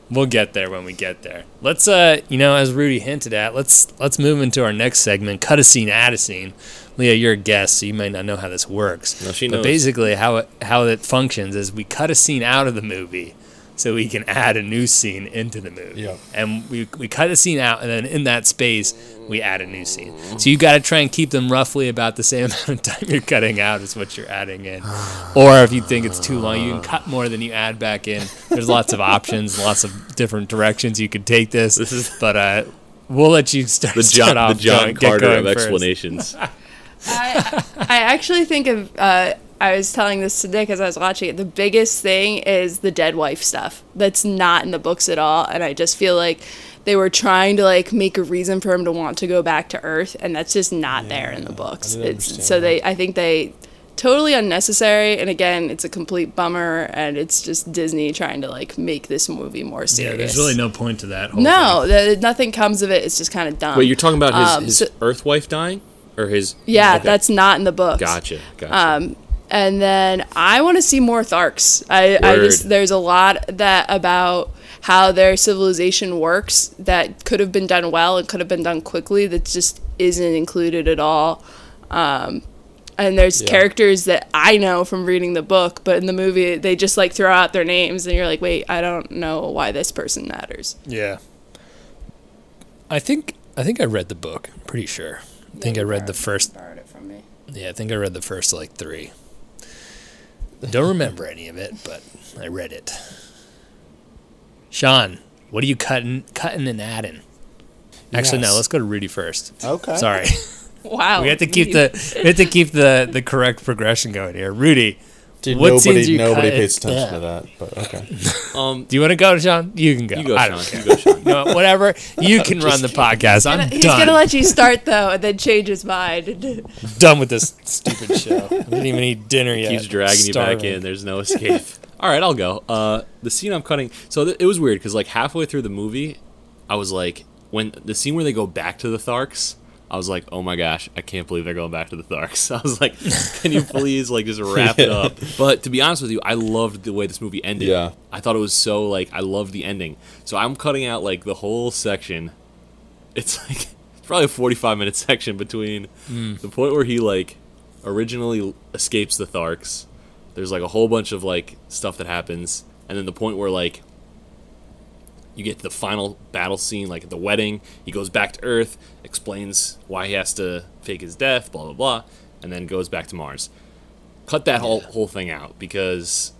we'll get there when we get there. Let's uh, you know, as Rudy hinted at, let's let's move into our next segment. Cut a scene, add a scene. Leah, you're a guest, so you might not know how this works. No, she but knows. basically, how it how it functions is we cut a scene out of the movie. So we can add a new scene into the movie. Yeah. And we, we cut a scene out, and then in that space, we add a new scene. So you got to try and keep them roughly about the same amount of time you're cutting out as what you're adding in. Or if you think it's too long, you can cut more than you add back in. There's lots of options, lots of different directions you could take this. This is but uh, we'll let you start, the start John, off the John going- Carter of first. explanations. I actually think of. Uh, I was telling this to Nick as I was watching it. The biggest thing is the dead wife stuff. That's not in the books at all, and I just feel like they were trying to like make a reason for him to want to go back to Earth, and that's just not there in the books. It's understand so they. I think they totally unnecessary, and again, it's a complete bummer, and it's just Disney trying to like make this movie more serious. Yeah, there's really no point to that. Whole no, the, nothing comes of it. It's just kind of dumb. Wait, you're talking about his, Um, his so- Earth wife dying, or his? yeah, Okay. that's not in the books. Gotcha. Gotcha. Um, and then I want to see more Tharks. I, I just there's a lot that about how their civilization works that could have been done well and could have been done quickly that just isn't included at all. Um, and there's Yeah. characters that I know from reading the book, but in the movie they just like throw out their names and you're like, wait, I don't know why this person matters. Yeah. I think I think I read the book. I'm pretty sure. I think I read the first. Borrowed it from me. Yeah, I think I read the first like three. Don't remember any of it, but I read it. Sean, what are you cutting, cutting and adding? Actually, no. Let's go to Rudy first. Okay. Sorry, Wow. we have to keep you- the we have to keep the the correct progression going here. Rudy, Dude, What scenes nobody you nobody cut? pays attention Yeah. to that, but okay. Um, Do you want to go, Sean? You can go. you go, I Sean. don't care. You go, Sean. You know what, whatever. You can run the podcast. I'm He's done. gonna let you start though, and then change his mind. done with this stupid show. I didn't even eat dinner yet. keeps dragging you back in. There's no escape. All right, I'll go. Uh, the scene I'm cutting. So th- it was weird because like halfway through the movie, I was like, when the scene where they go back to the Tharks, I was like, oh my gosh, I can't believe they're going back to the Tharks. I was like, can you please like just wrap it up? But to be honest with you, I loved the way this movie ended. Yeah. I thought it was so like I loved the ending. So I'm cutting out like the whole section. It's like it's probably a 45 minute section between mm. the point where he like originally escapes the Tharks. There's like a whole bunch of like stuff that happens, and then the point where like you get to the final battle scene, like at the wedding. He goes back to Earth, explains why he has to fake his death, blah blah blah, and then goes back to Mars. Cut that whole whole thing out because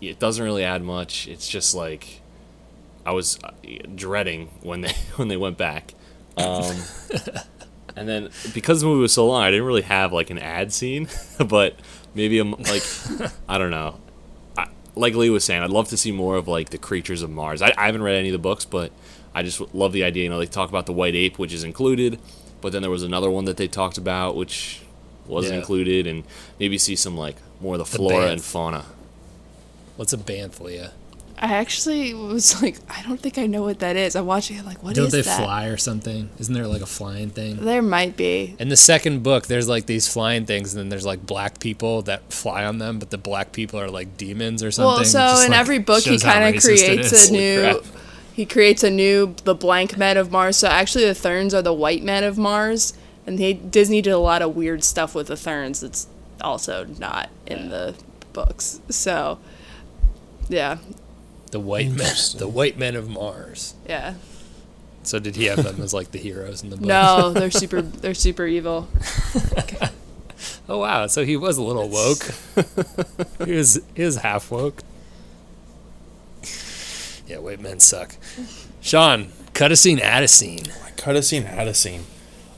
it doesn't really add much. It's just like I was uh, dreading when they when they went back. Um, and then because the movie was so long, I didn't really have like an ad scene, but maybe I'm like I don't know. I, like Lee was saying, I'd love to see more of like the creatures of Mars. I, I haven't read any of the books, but I just love the idea. You know, they talk about the white ape, which is included, but then there was another one that they talked about, which wasn't Yeah. included, and maybe see some like more of the flora and fauna. What's a banth, Leah? I actually was like, I don't think I know what that is. I'm watching it like, what is it? Don't they fly or something? Isn't there like a flying thing? There might be. In the second book, there's like these flying things, and then there's like black people that fly on them, but the black people are like demons or something. Well, so Just, in like, every book, he kind of creates a new. Crap. He creates a new the blank men of Mars. So actually, the Therns are the white men of Mars, and he, Disney did a lot of weird stuff with the Therns that's also not in the books. So, yeah, the white men, the white men of Mars. yeah. So did he have them as like the heroes in the book? No, they're super. They're super evil. Oh wow, so he was a little woke. he was he was half woke. Yeah, white men suck. Sean, cut a scene, add a scene. Cut a scene, add a scene.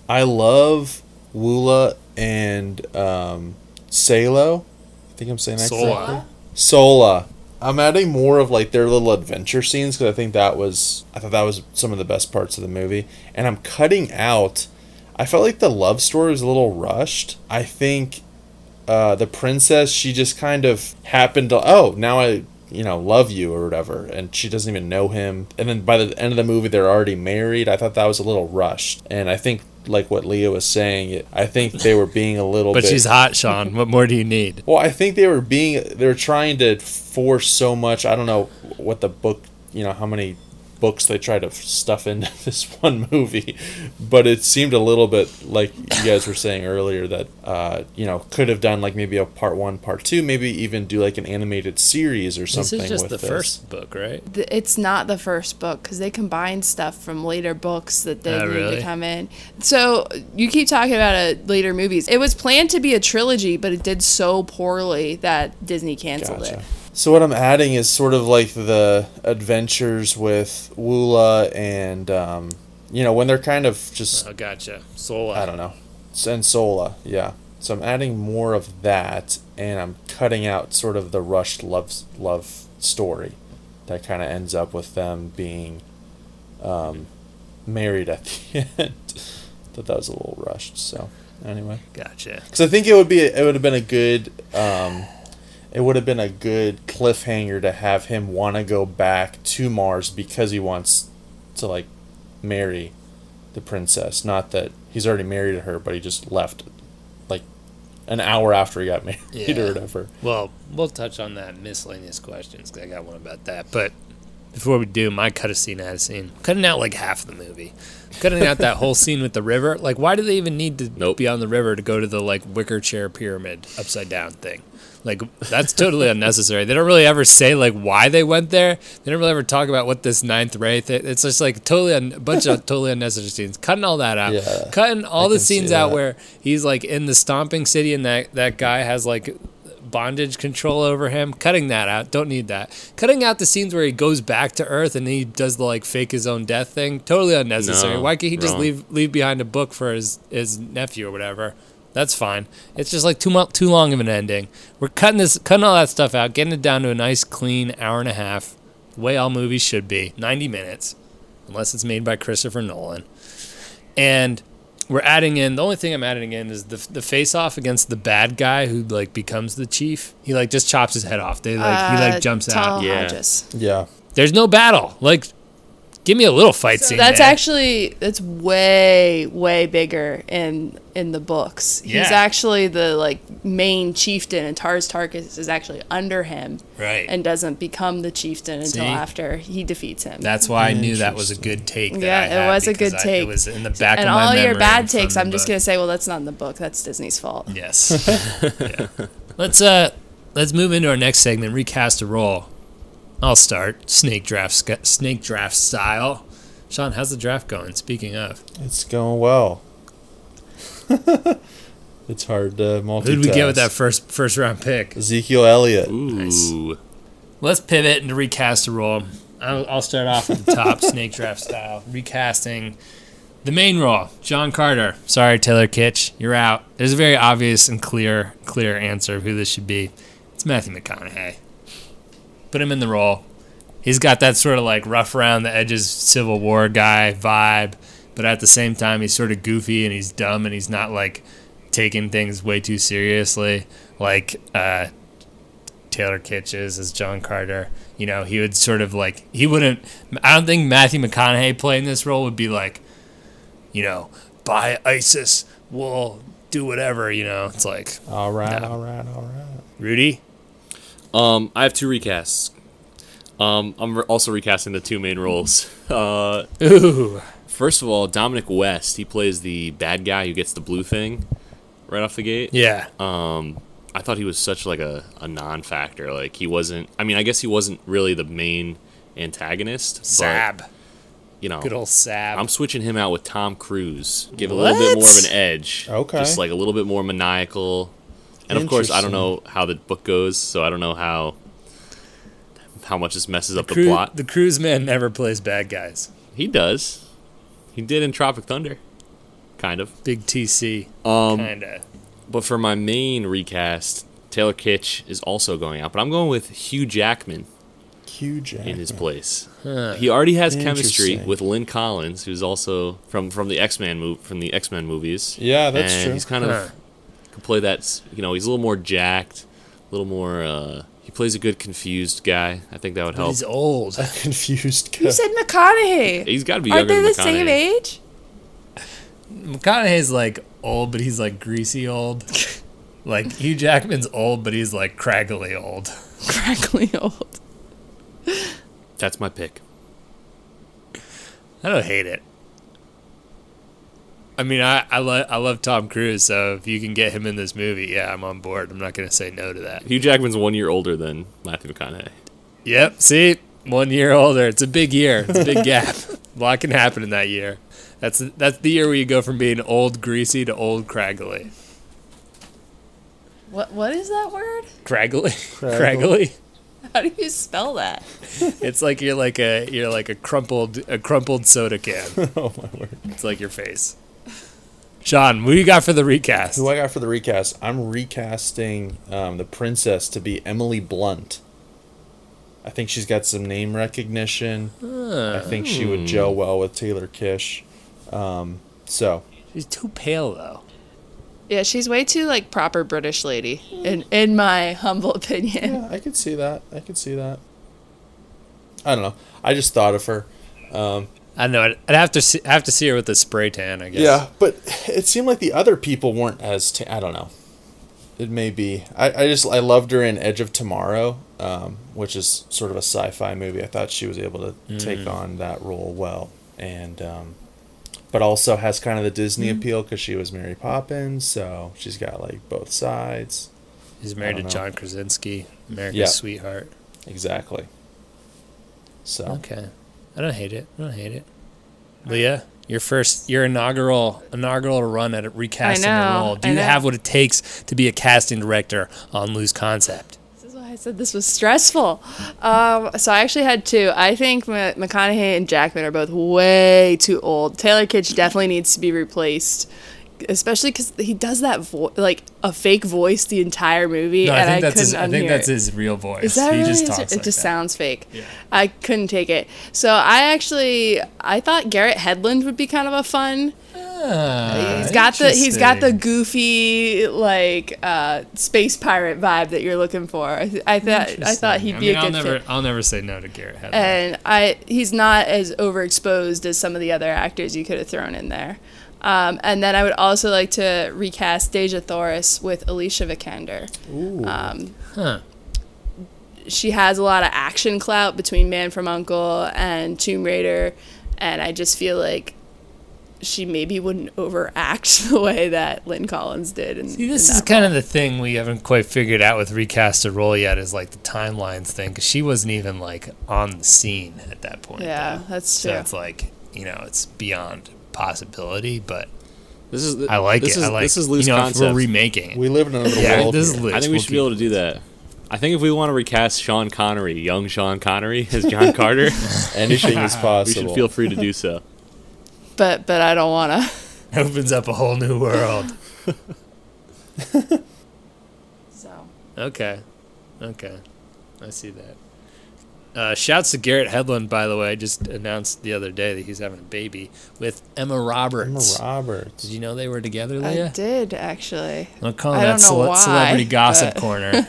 I love Woola and um, Salo. I think I'm saying that Sola. correctly. Sola. I'm adding more of like their little adventure scenes because I think that was I thought that was some of the best parts of the movie, and I'm cutting out. I felt like the love story was a little rushed. I think uh, the princess she just kind of happened to oh now I you know love you or whatever, and she doesn't even know him. And then by the end of the movie they're already married. I thought that was a little rushed, and I think like what Leo was saying, I think they were being a little. But bit, she's hot, Sean. What more do you need? well, I think they were being they were trying to force so much. I don't know what the book, you know, how many books they try to stuff into this one movie, but it seemed a little bit like you guys were saying earlier that uh, you know could have done like maybe a part one, part two, maybe even do like an animated series or something. This something. is just with the this. first book, right? It's not the first book because they combined stuff from later books that didn't Oh, need really? to come in. So you keep talking about uh, later movies. It was planned to be a trilogy, but it did so poorly that Disney canceled Gotcha. it. So what I'm adding is sort of like the adventures with Woola and um, you know when they're kind of just Oh, gotcha. Sola. I don't know. And Sola, yeah. So I'm adding more of that, and I'm cutting out sort of the rushed love love story that kind of ends up with them being um, married at the end. Thought that was a little rushed. So anyway, Gotcha. because I think it would be it would have been a good um, it would have been a good cliffhanger to have him want to go back to Mars because he wants to like marry the princess. Not that he's already married to her, but he just left like an hour after he got married Yeah. or whatever. Well, we'll touch on that in miscellaneous questions 'cause I got one about that. But before we do, my cut a scene, out of scene. Cutting out like half the movie. Cutting out that whole scene with the river. Like, why do they even need to Nope. be on the river to go to the like wicker chair pyramid upside down thing? Like, that's totally unnecessary. They don't really ever say like why they went there. They don't really ever talk about what this ninth ray. It's just like totally un- a bunch of totally unnecessary scenes. Cutting all that out. Yeah, Cutting all I the scenes out where he's like in the stomping city and that that guy has like bondage control over him. Cutting that out. Don't need that. Cutting out the scenes where he goes back to Earth and he does the like fake his own death thing. Totally unnecessary. No, Why can't he just leave leave behind a book for his his nephew or whatever? That's fine. It's just like too mu- too long of an ending. We're cutting this, cutting all that stuff out, getting it down to a nice, clean hour and a half, the way all movies should be, ninety minutes, unless it's made by Christopher Nolan. And we're adding in the only thing I'm adding in is the the face off against the bad guy who like becomes the chief. He like just chops his head off. They like he Uh, like jumps Tal out. Yeah. Hajus. Yeah. There's no battle. Like, give me a little fight scene. That's man. actually that's way way bigger in in the books. He's actually the like main chieftain, and Tars Tarkas is actually under him, right. and doesn't become the chieftain until See? after he defeats him. That's why I knew that was a good take. That yeah, I it had was a because good I- take. it was in the back and of my all your bad takes, I'm just book. gonna say, well, that's not in the book. That's Disney's fault. Yes. yeah. Let's uh, let's move into our next segment. Recast a role. I'll start snake draft snake draft style. Sean, how's the draft going? Speaking of, It's going well. it's hard to multitask. who did we get with that first first round pick? Ezekiel Elliott. Ooh. Let's pivot and recast a role. I'll, I'll start off at the top, snake draft style, recasting the main role, John Carter. Sorry, Taylor Kitsch, you're out. There's a very obvious and clear, clear answer of who this should be. It's Matthew McConaughey. Put him in the role. He's got that sort of like rough around the edges Civil War guy vibe, but at the same time he's sort of goofy and he's dumb and he's not like taking things way too seriously like uh, Taylor Kitsch is as John Carter. You know, he would sort of like he wouldn't. I don't think Matthew McConaughey playing this role would be like, you know, by Issus, we'll do whatever. You know, it's like All right, No. all right, all right. Rudy. Um, I have two recasts. Um, I'm re- also recasting the two main roles. Uh, Ooh, first of all, Dominic West. He plays the bad guy who gets the blue thing right off the gate. yeah, Um, I thought he was such like a, a non-factor. Like he wasn't. I mean, I guess he wasn't really the main antagonist. Sab, But, you know, good old Sab. I'm switching him out with Tom Cruise. Give a little bit more of an edge. Okay. Just like a little bit more maniacal. And of course, I don't know how the book goes, so I don't know how how much this messes up the, plot. the cruise man never plays bad guys. He does. He did in Tropic Thunder. Kind of. Big TC, Um, kinda. but for my main recast, Taylor Kitsch is also going out, but I'm going with Hugh Jackman Hugh Jackman. in his place. He already has chemistry with Lynn Collins, who's also from from the X Men move from the X Men movies. Yeah, that's and true. He's kind of Huh. Can play that. You know, he's a little more jacked, a little more. uh He plays a good confused guy. I think that would But help. he's old. a confused. Guy. You said McConaughey. He's got to be Aren't they than the same McConaughey. age? McConaughey's like old, but he's like greasy old. like Hugh Jackman's old, but he's like craggly old. Crackly old. That's my pick. I don't hate it. I mean, I I, lo- I love Tom Cruise, so if you can get him in this movie, yeah, I'm on board. I'm not gonna say no to that. Hugh Jackman's one year older than Matthew McConaughey. Yep. See, one year older. It's a big year. It's a big gap. a lot can happen in that year. That's that's the year where you go from being old greasy to old craggly. What what is that word? Craggly. Craggle. Craggly. How do you spell that? It's like you're like a you're like a crumpled a crumpled soda can. oh my word. It's like your face. Sean, who you got for the recast? Who I got for the recast? I'm recasting um, the princess to be Emily Blunt. I think she's got some name recognition. I think she would gel well with Taylor Kitsch. Um, so She's too pale though. Yeah, she's way too like proper British lady, in in my humble opinion. yeah, I could see that. I could see that. I don't know. I just thought of her. Um, I don't know. I'd, I'd have to see, have to see her with the spray tan. I guess. Yeah, but it seemed like the other people weren't as. ta- I don't know. It may be. I, I just I loved her in Edge of Tomorrow, um, which is sort of a sci-fi movie. I thought she was able to take on that role well, and um, but also has kind of the Disney appeal because she was Mary Poppins, so she's got like both sides. He's married to don't John Krasinski, America's Yeah. sweetheart. Exactly. So Okay, I don't hate it. I don't hate it. Leah, your first, your inaugural inaugural run at recasting a role. Do you have what it takes to be a casting director on Loose Concept? This is why I said this was stressful. Um, so I actually had two. I think M- McConaughey and Jackman are both way too old. Taylor Kitsch definitely needs to be replaced especially because he does that vo- like a fake voice the entire movie, No, I and think I that's couldn't his. I think that's his real voice. Is that he really? just it like just that. sounds fake. Yeah. I couldn't take it. So I actually I thought Garrett Hedlund would be kind of a fun. Ah, he's got the he's got the goofy like uh, space pirate vibe that you're looking for. I, th- I thought I thought he'd I be mean, a I'll good never, fit. I'll never say no to Garrett Hedlund. And I he's not as overexposed as some of the other actors you could have thrown in there. Um, and then I would also like to recast Dejah Thoris with Alicia Vikander. Um, Huh. She has a lot of action clout between Man from Uncle and Tomb Raider, and I just feel like she maybe wouldn't overact the way that Lynn Collins did. In, See, this in is that kind of the thing we haven't quite figured out with recast a role yet is like the timelines thing because she wasn't even like on the scene at that point. Yeah, though. that's So it's like you know it's beyond possibility, but This is the- I like this it. is- I like this is loose you know, concept. We're remaking it. We live in another yeah, world This is loose. I think we We'll should be able to do that. I think if we want to recast Sean Connery, young Sean Connery as John Carter, Anything is we possible. should feel free to do so. But but I don't want to. opens up a whole new world. So Okay, okay, I see that. Uh, shouts to Garrett Hedlund, by the way. Just announced the other day that he's having a baby with Emma Roberts. Emma Roberts. Did you know they were together, I did actually. I'm calling I that don't know cele- why, celebrity gossip but- corner.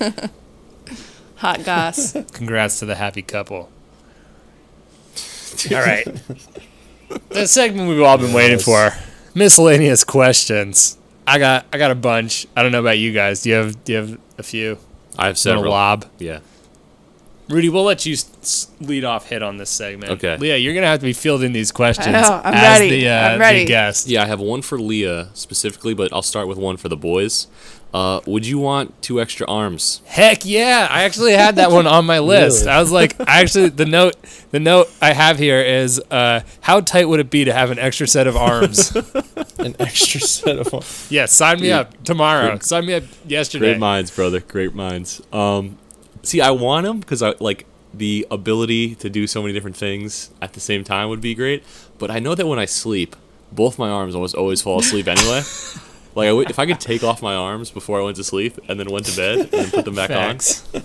Hot goss. Congrats to the happy couple. All right. the segment we've all been waiting for. Miscellaneous questions. I got I got a bunch. I don't know about you guys. Do you have do you have a few? I have Want to several. lob? Yeah. Rudy, we'll let you s- s- lead off hit on this segment. Okay. Leah, you're gonna have to be fielding these questions. know, I'm as ready, The, uh, I'm ready. The guest. Yeah, I have one for Leah specifically, but I'll start with one for the boys. Uh, would you want two extra arms? Heck yeah! I actually had that one on my list. Really? I was like, I actually the note the note I have here is uh, how tight would it be to have an extra set of arms? An extra set of. Arms. Yeah, sign me Dude. up tomorrow. Sign me up yesterday. Great minds, brother. Great minds. Um, see, I want them because I like the ability to do so many different things at the same time would be great. But I know that when I sleep, both my arms almost always fall asleep anyway. like, I w- if I could take off my arms before I went to sleep and then went to bed and put them back Facts. on,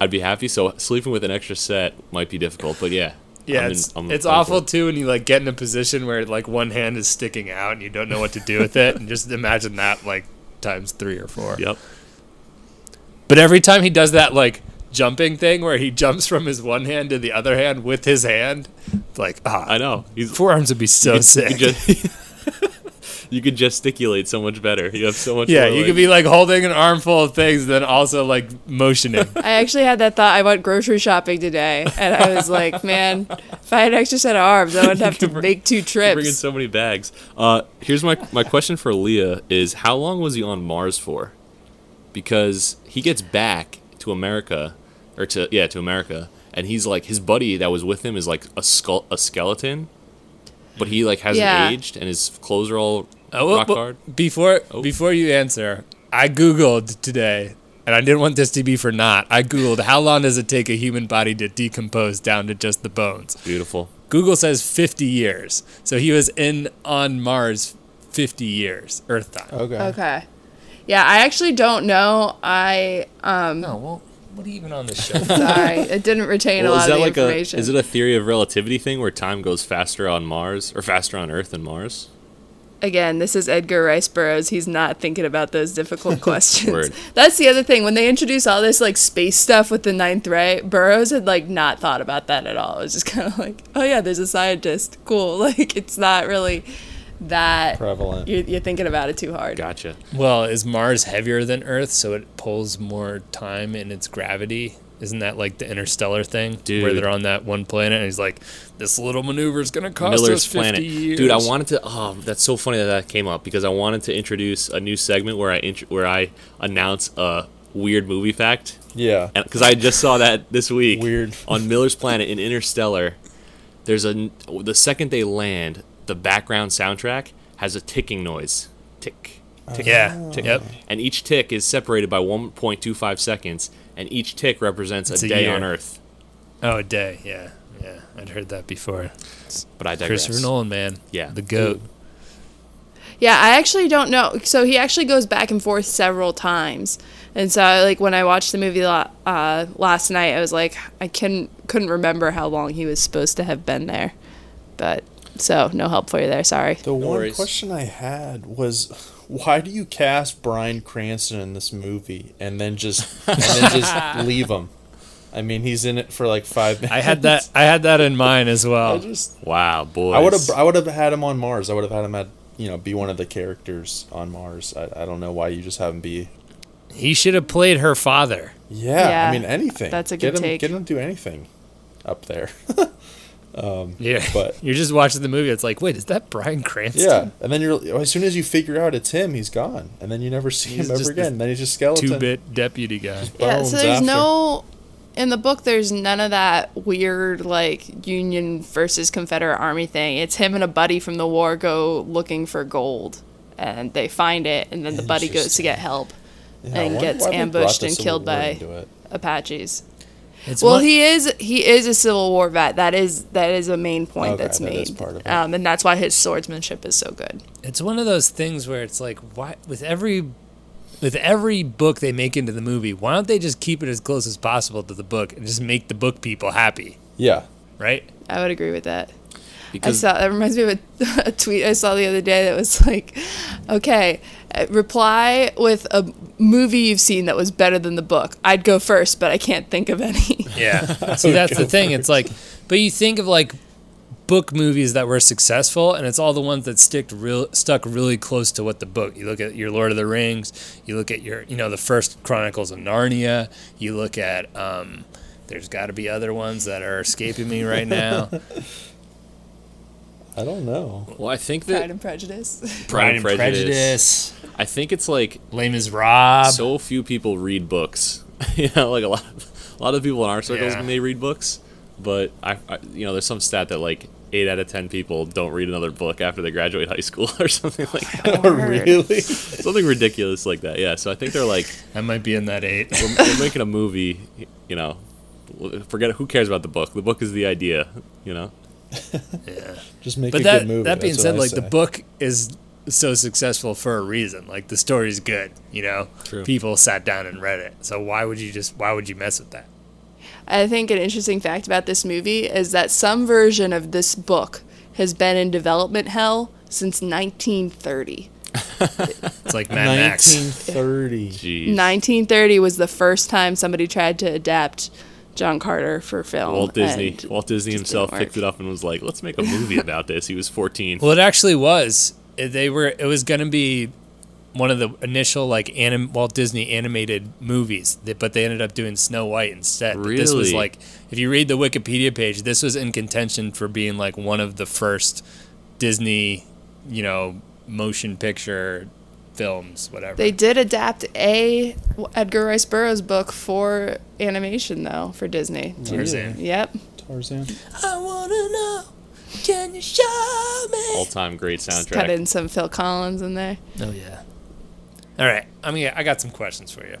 I'd be happy. So sleeping with an extra set might be difficult, but yeah. Yeah, I'm in- it's, I'm it's I'm awful too when you like get in a position where like one hand is sticking out and you don't know what to do with it, and just imagine that like times three or four. Yep. But every time he does that like jumping thing where he jumps from his one hand to the other hand with his hand, it's like ah, I know. He's forearms would be so you sick. could just- you could gesticulate so much better. You have so much. yeah, you like- could be like holding an armful of things, then also like motioning. I actually had that thought. I went grocery shopping today, and I was like, man, if I had an extra set of arms, I wouldn't have to make two trips. bringing trips. so many bags. Uh, here's my my question for Leah: Is how long was he on Mars for? Because he gets back to America, or to yeah to America, and he's like his buddy that was with him is like a skull a skeleton, but he like hasn't Yeah. aged and his clothes are all Oh, rock well, hard. Before Oh. before you answer, I googled today, and I didn't want this to be for naught. I googled how long does it take a human body to decompose down to just the bones. Beautiful. Google says 50 years, so he was in on Mars 50 years Earth time. Okay. Okay. Yeah, I actually don't know. I um No, well, what are you even on this show? sorry, it didn't retain Well, a is that of the like a information. is it a theory of relativity thing where time goes faster on Mars or faster on Earth than Mars? Again, this is Edgar Rice Burroughs. He's not thinking about those difficult questions. That's the other thing. When they introduce all this like space stuff with the ninth ray, Burroughs had like not thought about that at all. It was just kind of like, oh yeah, there's a scientist. Cool. Like it's not really that Prevalent. You're, you're thinking about it too hard. Gotcha. well, is Mars heavier than Earth, so it pulls more time in its gravity? Isn't that like the interstellar thing, where they're on that one planet, and he's like, "This little maneuver is gonna cost Miller's us 50 Planet. years." Dude, I wanted to. Oh, that's so funny that that came up because I wanted to introduce a new segment where I int- where I announce a weird movie fact. Yeah. Because I just saw that this week. Weird. on Miller's Planet in Interstellar. There's a the second they land, the background soundtrack has a ticking noise. Tick. Tick. Yeah. Tick. Yep. And each tick is separated by 1.25 seconds, and each tick represents a a day year. on Earth. Oh, a day. Yeah, yeah. I'd heard that before. But I digress. Christopher Nolan, man. Yeah. the goat. Yeah, I actually don't know. So he actually goes back and forth several times. And so, like when I watched the movie uh, last night, I was like, I couldn't couldn't remember how long he was supposed to have been there. But so no help for you there. Sorry. The one worries. question I had was, why do you cast Bryan Cranston in this movie and then just and then just leave him? I mean, he's in it for like five minutes. I had that. I had that in mind as I well. just, Wow, boys. I would have, I would have had him on Mars. I would have had him at, you know, be one of the characters on Mars. I, I don't know why you just have him be. He should have played her father. Yeah, Yeah, I mean anything. that's a get good him, take. Get him to do anything up there. Um, yeah, But- you're just watching the movie. It's like, wait, is that Bryan Cranston? yeah, and then you're as soon as you figure out it's him, he's gone, and then you never see He's him ever again. Then he's just skeleton. two-bit deputy guy. Yeah, so there's after. no in the book there's none of that weird like Union versus Confederate army thing. It's him and a buddy from the war go looking for gold and they find it and then the buddy goes to get help Yeah, and gets why they brought ambushed and killed by. Apaches. It's Well, one- he is he is a Civil War vet. That is that is a main point Okay, that's that is made. part of it. Um, and that's why his swordsmanship is so good. it's one of those things where it's like why with every with every book they make into the movie why don't they just keep it as close as possible to the book and just make the book people happy Yeah, right I would agree with that. I because saw that reminds me of a, a tweet I saw the other day that was like, okay, reply with a movie you've seen that was better than the book. I'd go first, but I can't think of any. yeah see that's the thing it's like but you think of like book movies that were successful and it's all the ones that stick real stuck really close to what the book you look at your lord of the rings you look at your you know the first chronicles of narnia you look at um there's got to be other ones that are escaping me right now I don't know. well, I think that Pride and Prejudice. Pride and Prejudice. I think it's like Lame as Rob. so few people read books. you know, like a lot, a lot of people in our circles Yeah. may read books, but I, I, you know, there's some stat that like eight out of ten people don't read another book after they graduate high school or something like that. Oh, really? something ridiculous like that. Yeah. So I think they're like, I might be in that eight. we're, we're making a movie. You know, forget who cares about the book. The book is the idea. You know. Yeah. Just make But a that good movie. that being said, what I like the book is so successful for a reason. Like the story's good, you know. True. People sat down and read it. So why would you just why would you mess with that? I think an interesting fact about this movie is that some version of this book has been in development hell since 1930. It's like Mad Max. 1930. Jeez. 1930 was the first time somebody tried to adapt John Carter for film. Walt Disney. Walt Disney himself picked it up and was like, "Let's make a movie about this." He was 14. Well, it actually was. Eh, they were. It was going to be one of the initial like anim, Walt Disney animated movies, that- but they ended up doing Snow White instead. But This was Really? like, if you read the Wikipedia page, this was in contention for being like one of the first Disney, you know, motion picture films, whatever. They did adapt a Edgar Rice Burroughs book for animation though for Disney. Tarzan. Yep. Tarzan. I wanna know. Can you show me? All-time great Just soundtrack. cut in some Phil Collins in there. Oh yeah. All right. I mean, I got some questions for you.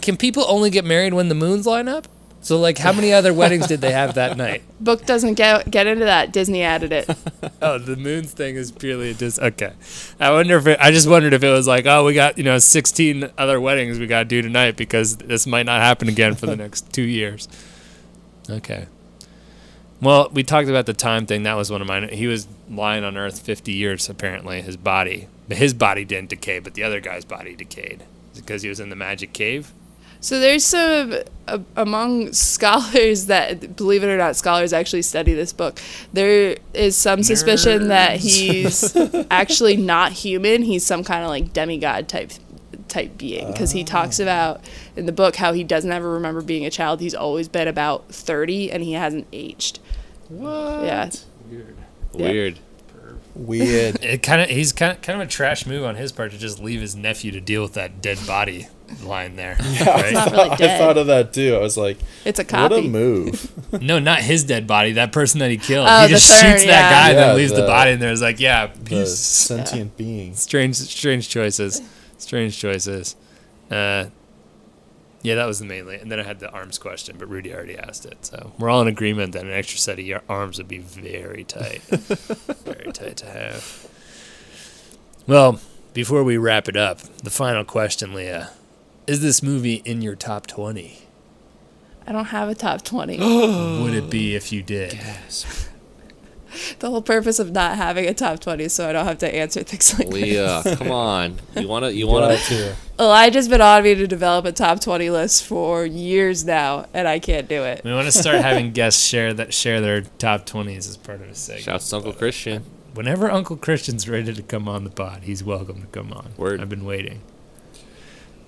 Can people only get married when the moons line up? So, like, how many other weddings did they have that night? Book doesn't get get into that. Disney added it. Oh, the moons thing is purely a dis. Okay, I wonder if it, I just wondered if it was like, oh, we got you know 16 other weddings we got to do tonight because this might not happen again for the next two years. Okay. Well, we talked about the time thing. That was one of mine. He was lying on Earth 50 years apparently. His body, but his body didn't decay, but the other guy's body decayed Is it because he was in the magic cave. So there's some uh, among scholars that believe it or not, scholars actually study this book. There is some suspicion that he's actually not human. He's some kind of like demigod type type being because he talks about in the book how he doesn't ever remember being a child. He's always been about 30 and he hasn't aged. What? Yeah. Weird. Weird. Weird. It kind of he's kind of kind of a trash move on his part to just leave his nephew to deal with that dead body lying there. right? not really I thought of that too. I was like, It's a copy." what a move. No, not his dead body. That person that he killed. Oh, he just third, shoots that yeah. guy, Yeah, then leaves the, the- body in there. It's like, yeah, The peace. sentient being. Strange, strange choices. Strange choices. Uh, yeah, that was the mainly. And then I had the arms question, but Rudy already asked it. So we're all in agreement that an extra set of your arms would be very tight. very tight to have. Well, before we wrap it up, the final question, Leah. Is this movie in your top 20? I don't have a top 20. Would it be if you did? Yes. the whole purpose of not having a top 20 is so I don't have to answer things like this. Leah, this. come on. You wanna you wanna Elijah's been on me to develop a top 20 list for years now, and I can't do it. We want to start having guests share that share their top 20s as part of a segment. Shouts to Uncle Christian. Whenever Uncle Christian's ready to come on the pod, he's welcome to come on. Word. I've been waiting.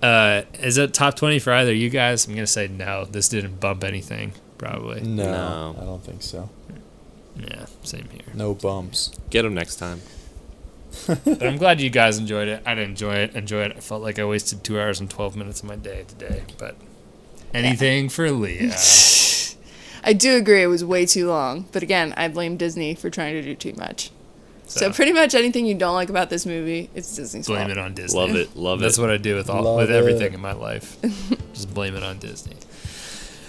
Uh, is it top 20 for either you guys? I'm going to say no. This didn't bump anything, probably. No, No. I don't think so. Yeah, same here. No bumps. Get them next time. But I'm glad you guys enjoyed it. I didn't enjoy it. Enjoy it. I felt like I wasted two hours and 12 minutes of my day today. But anything for Leah. I do agree it was way too long, but again, I blame Disney for trying to do too much. So, So- pretty much anything you don't like about this movie, it's Disney's blame fault. Blame it on Disney. Love it. Love That's it. That's what I do with all Love with everything it. in my life. Just blame it on Disney.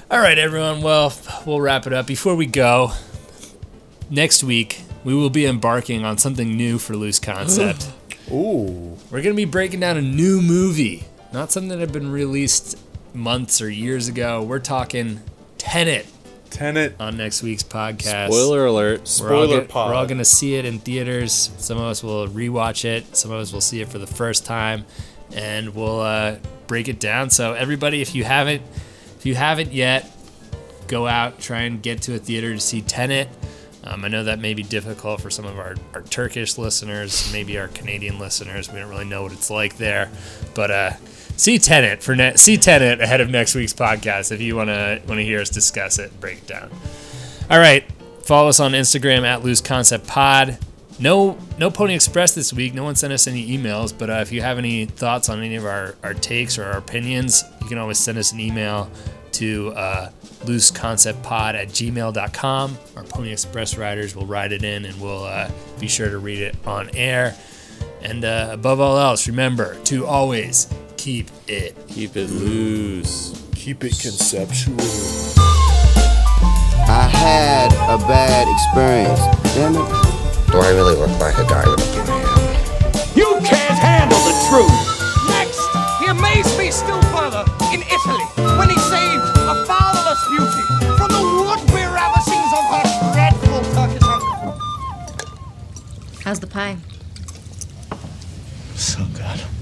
All right, everyone. Well, we'll wrap it up. Before we go, next week we will be embarking on something new for Loose Concept. Ooh. We're gonna be breaking down a new movie, not something that had been released months or years ago. We're talking Tenet Tenet. on next week's podcast. Spoiler alert. We're all, Spoiler get- pod. we're all gonna see it in theaters. Some of us will rewatch it. Some of us will see it for the first time, and we'll uh, break it down. So everybody, if you haven't, if you haven't yet, go out, try and get to a theater to see Tenet. Um, I know that may be difficult for some of our, our Turkish listeners, maybe our Canadian listeners. We don't really know what it's like there, but uh, see Tenet for ne- see Tenet ahead of next week's podcast if you want to want to hear us discuss it break it down. All right. Follow us on Instagram at Loose Concept Pod. No, no Pony Express this week. No one sent us any emails, but uh, if you have any thoughts on any of our, our takes or our opinions, you can always send us an email to uh, looseconceptpod at gmail.com. Our Pony Express riders will write it in and we'll uh, be sure to read it on air. And uh, above all else, remember to always keep it Keep it loose. Keep it conceptual. I had a bad experience. Damn it. Do I really look like a guy with a plan? You can't handle the truth. Next, he amazed me still further in Italy when he saved a fatherless beauty from the would-be ravishings of her dreadful Turkish uncle. How's the pie? so good.